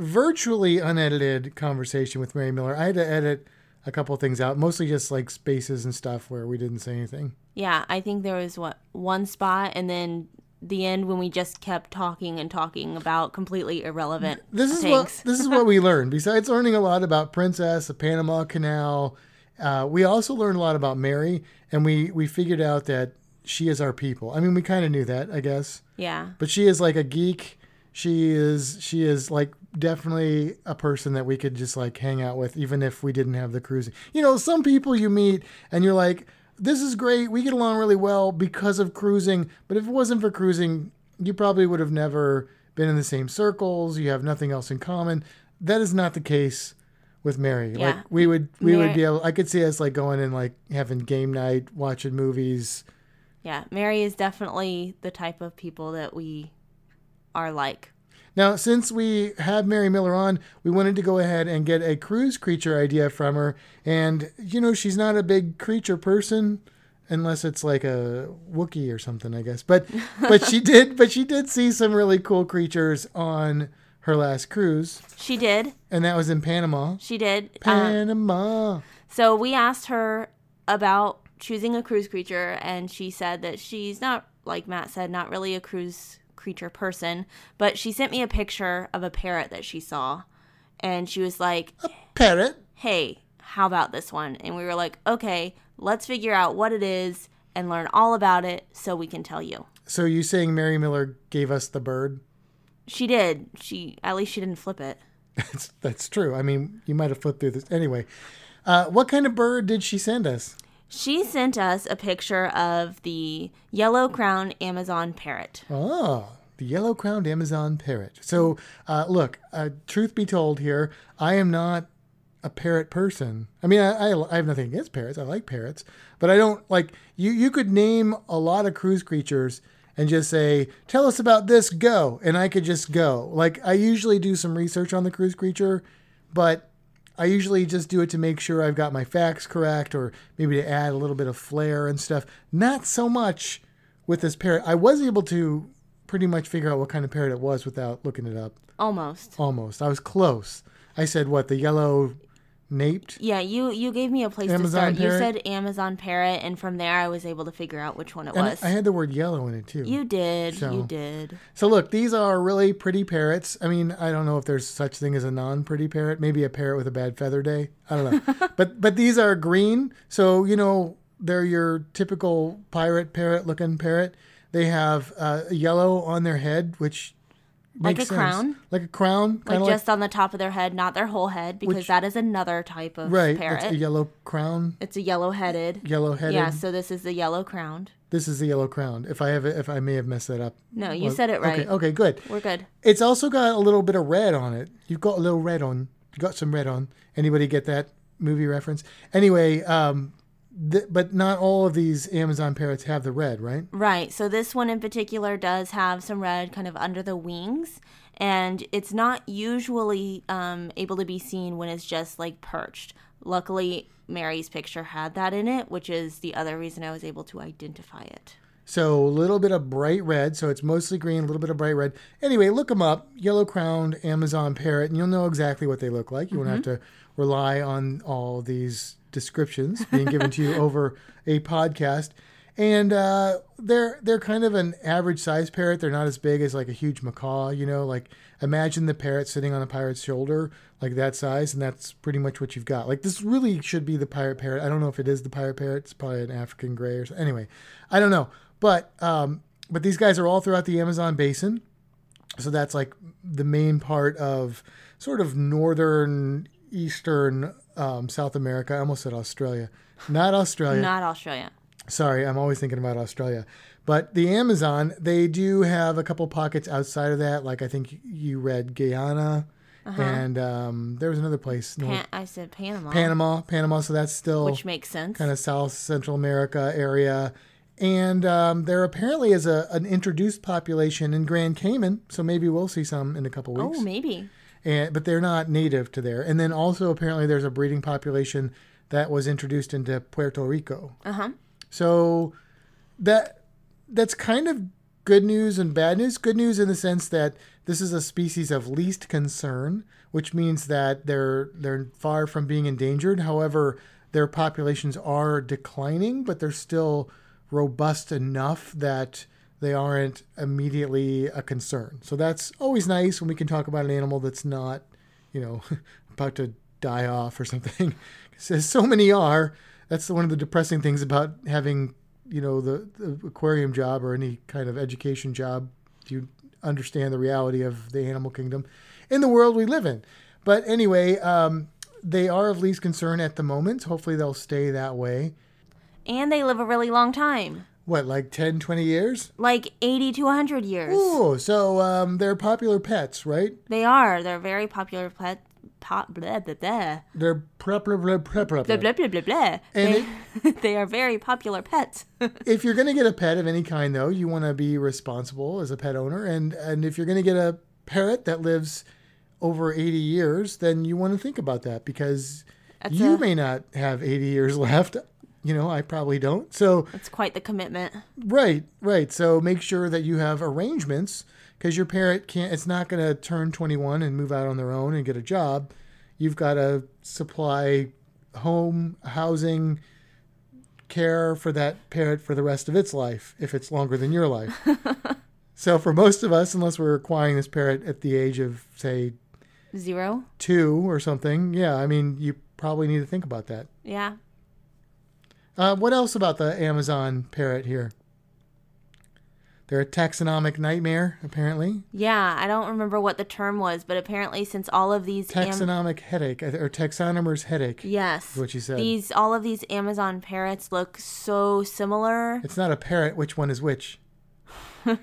virtually unedited conversation with Mary Miller. I had to edit a couple of things out, mostly just like spaces and stuff where we didn't say anything. Yeah, I think there was what one spot, and then the end when we just kept talking and talking about completely irrelevant This is things. what this is what we learned. Besides learning a lot about Princess, the Panama Canal, uh, we also learned a lot about Mary, and we we figured out that she is our people. I mean, we kind of knew that, I guess, yeah, but she is like a geek. She is she is like definitely a person that we could just like hang out with, even if we didn't have the cruising. You know, some people you meet and you're like, this is great. We get along really well because of cruising. But if it wasn't for cruising, you probably would have never been in the same circles. You have nothing else in common. That is not the case with Mary. Yeah. Like we would we would be able I could see us like going and like having game night, watching movies. yeah. Mary is definitely the type of people that we are like. Now, since we have Mary Miller on, we wanted to go ahead and get a cruise creature idea from her. And, you know, she's not a big creature person unless it's like a Wookiee or something, I guess. But but she did but she did see some really cool creatures on her last cruise, She did. and that was in Panama. She did. Um, Panama. So we asked her about choosing a cruise creature, and she said that she's not, like Matt said, not really a cruise creature person. But she sent me a picture of a parrot that she saw, and she was like, "A Parrot. "Hey, how about this one?" And we were like, "Okay, let's figure out what it is and learn all about it so we can tell you." So you saying Mary Miller gave us the bird? She did. She at least she didn't flip it. That's, that's true. I mean, you might have flipped through this. Anyway, uh, what kind of bird did she send us? She sent us a picture of the yellow crown Amazon parrot. Oh, the yellow crowned Amazon parrot. So, uh, look, uh, truth be told here, I am not a parrot person. I mean, I, I, I have nothing against parrots. I like parrots, but I don't like you. You could name a lot of cruise creatures and just say, "Tell us about this." Go, and I could just go. Like I usually do some research on the cruise creature, but I usually just do it to make sure I've got my facts correct, or maybe to add a little bit of flair and stuff. Not so much with this parrot. I was able to pretty much figure out what kind of parrot it was without looking it up. Almost. Almost. I was close. I said what the yellow naped. Yeah, you you gave me a place Amazon to start. You said Amazon parrot, and from there I was able to figure out which one it And was. I had the word yellow in it too. you did. So- You did. So look, these are really pretty parrots. I mean, I don't know if there's such thing as a non-pretty parrot. Maybe a parrot with a bad feather day. I don't know. but but these are green, so you know they're your typical pirate parrot looking parrot. They have uh, yellow on their head, which Like a sense. crown? like a crown, Like just on the top of their head, not their whole head, because Which- that is another type of right. parrot. That's a yellow crown, it's a yellow-headed. yellow headed. Yeah, so this is the yellow crowned. This is the yellow crown. If I have, if I may have messed that up. No, you Well, said it right. Okay, okay, good. We're good. It's also got a little bit of red on it. You've got a little red on. You got some red on. Anybody get that movie reference? Anyway, um, th- but not all of these Amazon parrots have the red, right? Right. So this one in particular does have some red kind of under the wings, and it's not usually um, able to be seen when it's just like perched. Luckily, Mary's picture had that in it, which is the other reason I was able to identify it. So a little bit of bright red. So it's mostly green, a little bit of bright red. Anyway, look them up. Yellow crowned Amazon parrot, and you'll know exactly what they look like. You won't have to rely on all these descriptions being given to you over a podcast. And uh, they're they're kind of an average size parrot. They're not as big as like a huge macaw. You know, like imagine the parrot sitting on a pirate's shoulder, like that size, and that's pretty much what you've got. Like this really should be the pirate parrot. I don't know if it is the pirate parrot. It's probably an African gray or something. Anyway, I don't know. But um, but these guys are all throughout the Amazon basin. So that's like the main part of sort of northern, eastern um, South America. I almost said Australia, not Australia. Not Australia. Sorry, I'm always thinking about Australia. But the Amazon, they do have a couple pockets outside of that. Like I think you read Guyana, and um, there was another place, North, Pan- I said Panama. Panama, Panama. So that's still Which makes sense. kind of South Central America area. And um, there apparently is a, an introduced population in Grand Cayman, so maybe we'll see some in a couple weeks. oh, maybe. And, but they're not native to there. And then also apparently there's a breeding population that was introduced into Puerto Rico. Uh huh. So that that's kind of good news and bad news. Good news in the sense that this is a species of least concern, which means that they're they're far from being endangered. However, their populations are declining, but they're still robust enough that they aren't immediately a concern. So that's always nice when we can talk about an animal that's not, you know, about to die off or something. Because so many are. That's one of the depressing things about having, you know, the, the aquarium job or any kind of education job. You understand the reality of the animal kingdom in the world we live in. But anyway, um, they are of least concern at the moment. Hopefully they'll stay that way. And they live a really long time. What, like 10, 20 years? Like 80 to 100 years. Ooh, so um, they're popular pets, right? They are. They're very popular pet. Pop, blah, blah, blah. They're prep, blah, blah, blah, blah, Blah, blah, blah, blah, blah. And They, they are very popular pets. if you're going to get a pet of any kind, though, you want to be responsible as a pet owner. And, and if you're going to get a parrot that lives over 80 years, then you want to think about that because That's you a- may not have 80 years left. You know, I probably don't. So, it's quite the commitment. right, right. So make sure that you have arrangements because your parent can't, it's not going to turn 21 and move out on their own and get a job. You've got to supply home, housing, care for that parent for the rest of its life if it's longer than your life. so for most of us, unless we're acquiring this parrot at the age of, say, zero, two or something, yeah, I mean, you probably need to think about that. Yeah. Uh, what else about the Amazon parrot here? They're a taxonomic nightmare, apparently. Yeah, I don't remember what the term was, but apparently since all of these Am- Taxonomic headache, or taxonomer's headache. Yes. what you said. These all of these Amazon parrots look so similar. It's not a parrot. Which one is which?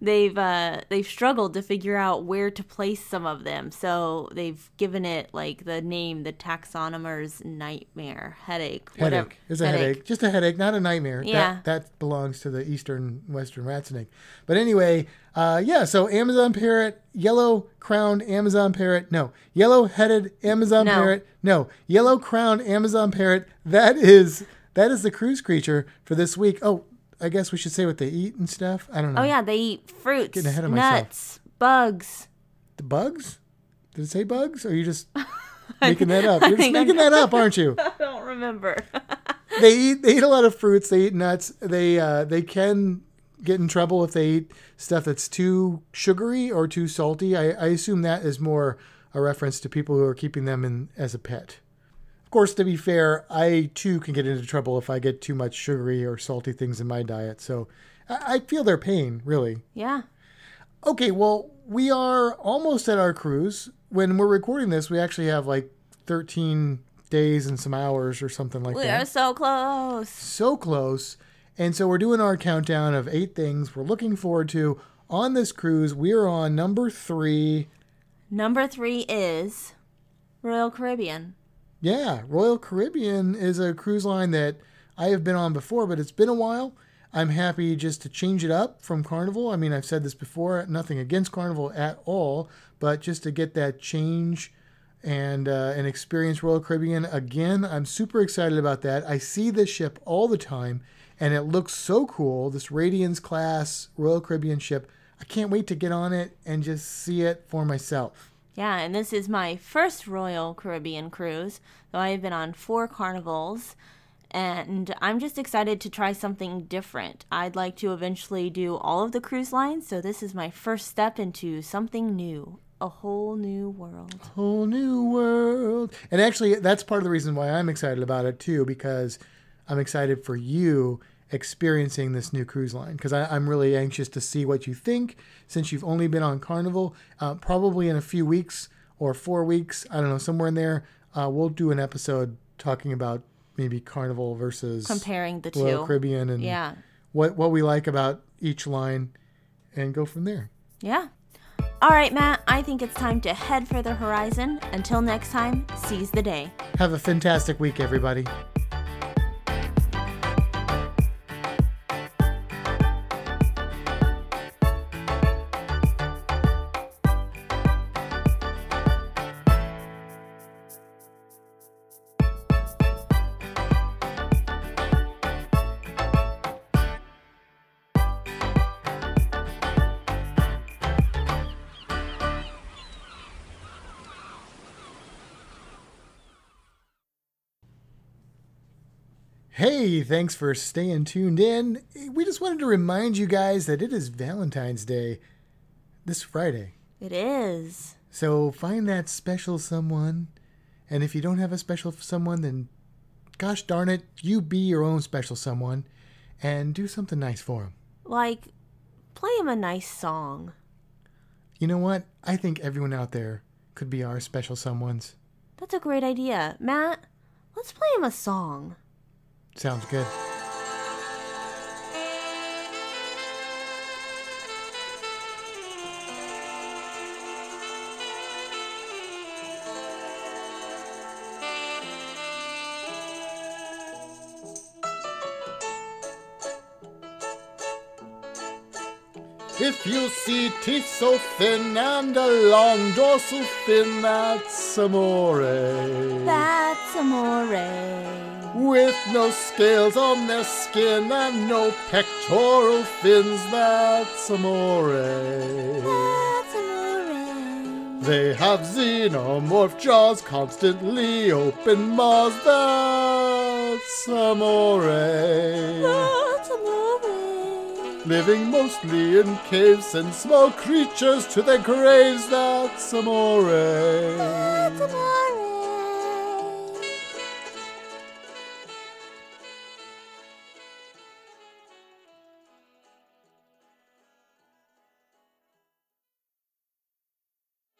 They've uh they've struggled to figure out where to place some of them. So they've given it like the name the taxonomer's nightmare headache. whatever. Headache. It's a headache. Just a headache, not a nightmare. Yeah. That, that belongs to the eastern western rat snake. But anyway, uh, yeah, so Amazon parrot, yellow crowned Amazon parrot, no. Yellow headed Amazon No. parrot, no. Yellow crowned Amazon parrot. That is that is the cruise creature for this week. Oh, I guess we should say what they eat and stuff. I don't know. Oh yeah, they eat fruits, Getting ahead of myself. nuts, bugs. The bugs? Did it say bugs? Or are you just making that up? You're just making that up, aren't you? I don't remember. they eat they eat a lot of fruits. They eat nuts. They uh, they can get in trouble if they eat stuff that's too sugary or too salty. I, I assume that is more a reference to people who are keeping them in as a pet. Of course, to be fair, I too can get into trouble if I get too much sugary or salty things in my diet. So I, I feel their pain, really. yeah. Okay, well, we are almost at our cruise. When we're recording this, we actually have like 13 days and some hours or something like We that We are so close. so close. And so we're doing our countdown of eight things we're looking forward to on this cruise. We are on number three. Number three is Royal Caribbean. Yeah, Royal Caribbean is a cruise line that I have been on before, but it's been a while. I'm happy just to change it up from Carnival. I mean, I've said this before, nothing against Carnival at all, but just to get that change and uh, and experience Royal Caribbean again, I'm super excited about that. I see this ship all the time, and it looks so cool. This Radiance class Royal Caribbean ship. I can't wait to get on it and just see it for myself. Yeah, and this is my first Royal Caribbean cruise. though I have been on four carnivals, and I'm just excited to try something different. I'd like to eventually do all of the cruise lines, so this is my first step into something new, a whole new world. whole new world. And actually, that's part of the reason why I'm excited about it too, because I'm excited for you experiencing this new cruise line. Because I'm really anxious to see what you think since you've only been on Carnival. Uh, probably in a few weeks or four weeks, I don't know, somewhere in there, uh, we'll do an episode talking about maybe Carnival versus Comparing the Royal two. Caribbean and Yeah. what what we like about each line, and go from there. Yeah. All right, Matt, I think it's time to head for the horizon. Until next time, seize the day. Have a fantastic week, everybody. Thanks for staying tuned in. We just wanted to remind you guys that it is Valentine's Day this Friday. It is. So find that special someone. And if you don't have a special someone, then gosh darn it, you be your own special someone and do something nice for them. Like, play him a nice song. You know what? I think everyone out there could be our special someones. That's a great idea. Matt, let's play him a song. Sounds good. If you see teeth so thin and a long dorsal fin, that's amore. That's amore. With no scales on their skin and no pectoral fins, that's amore. That's amore. They have xenomorph jaws, constantly open maws, that's amore. That's amore. Living mostly in caves and small creatures to their graves, that's amore. That's amore.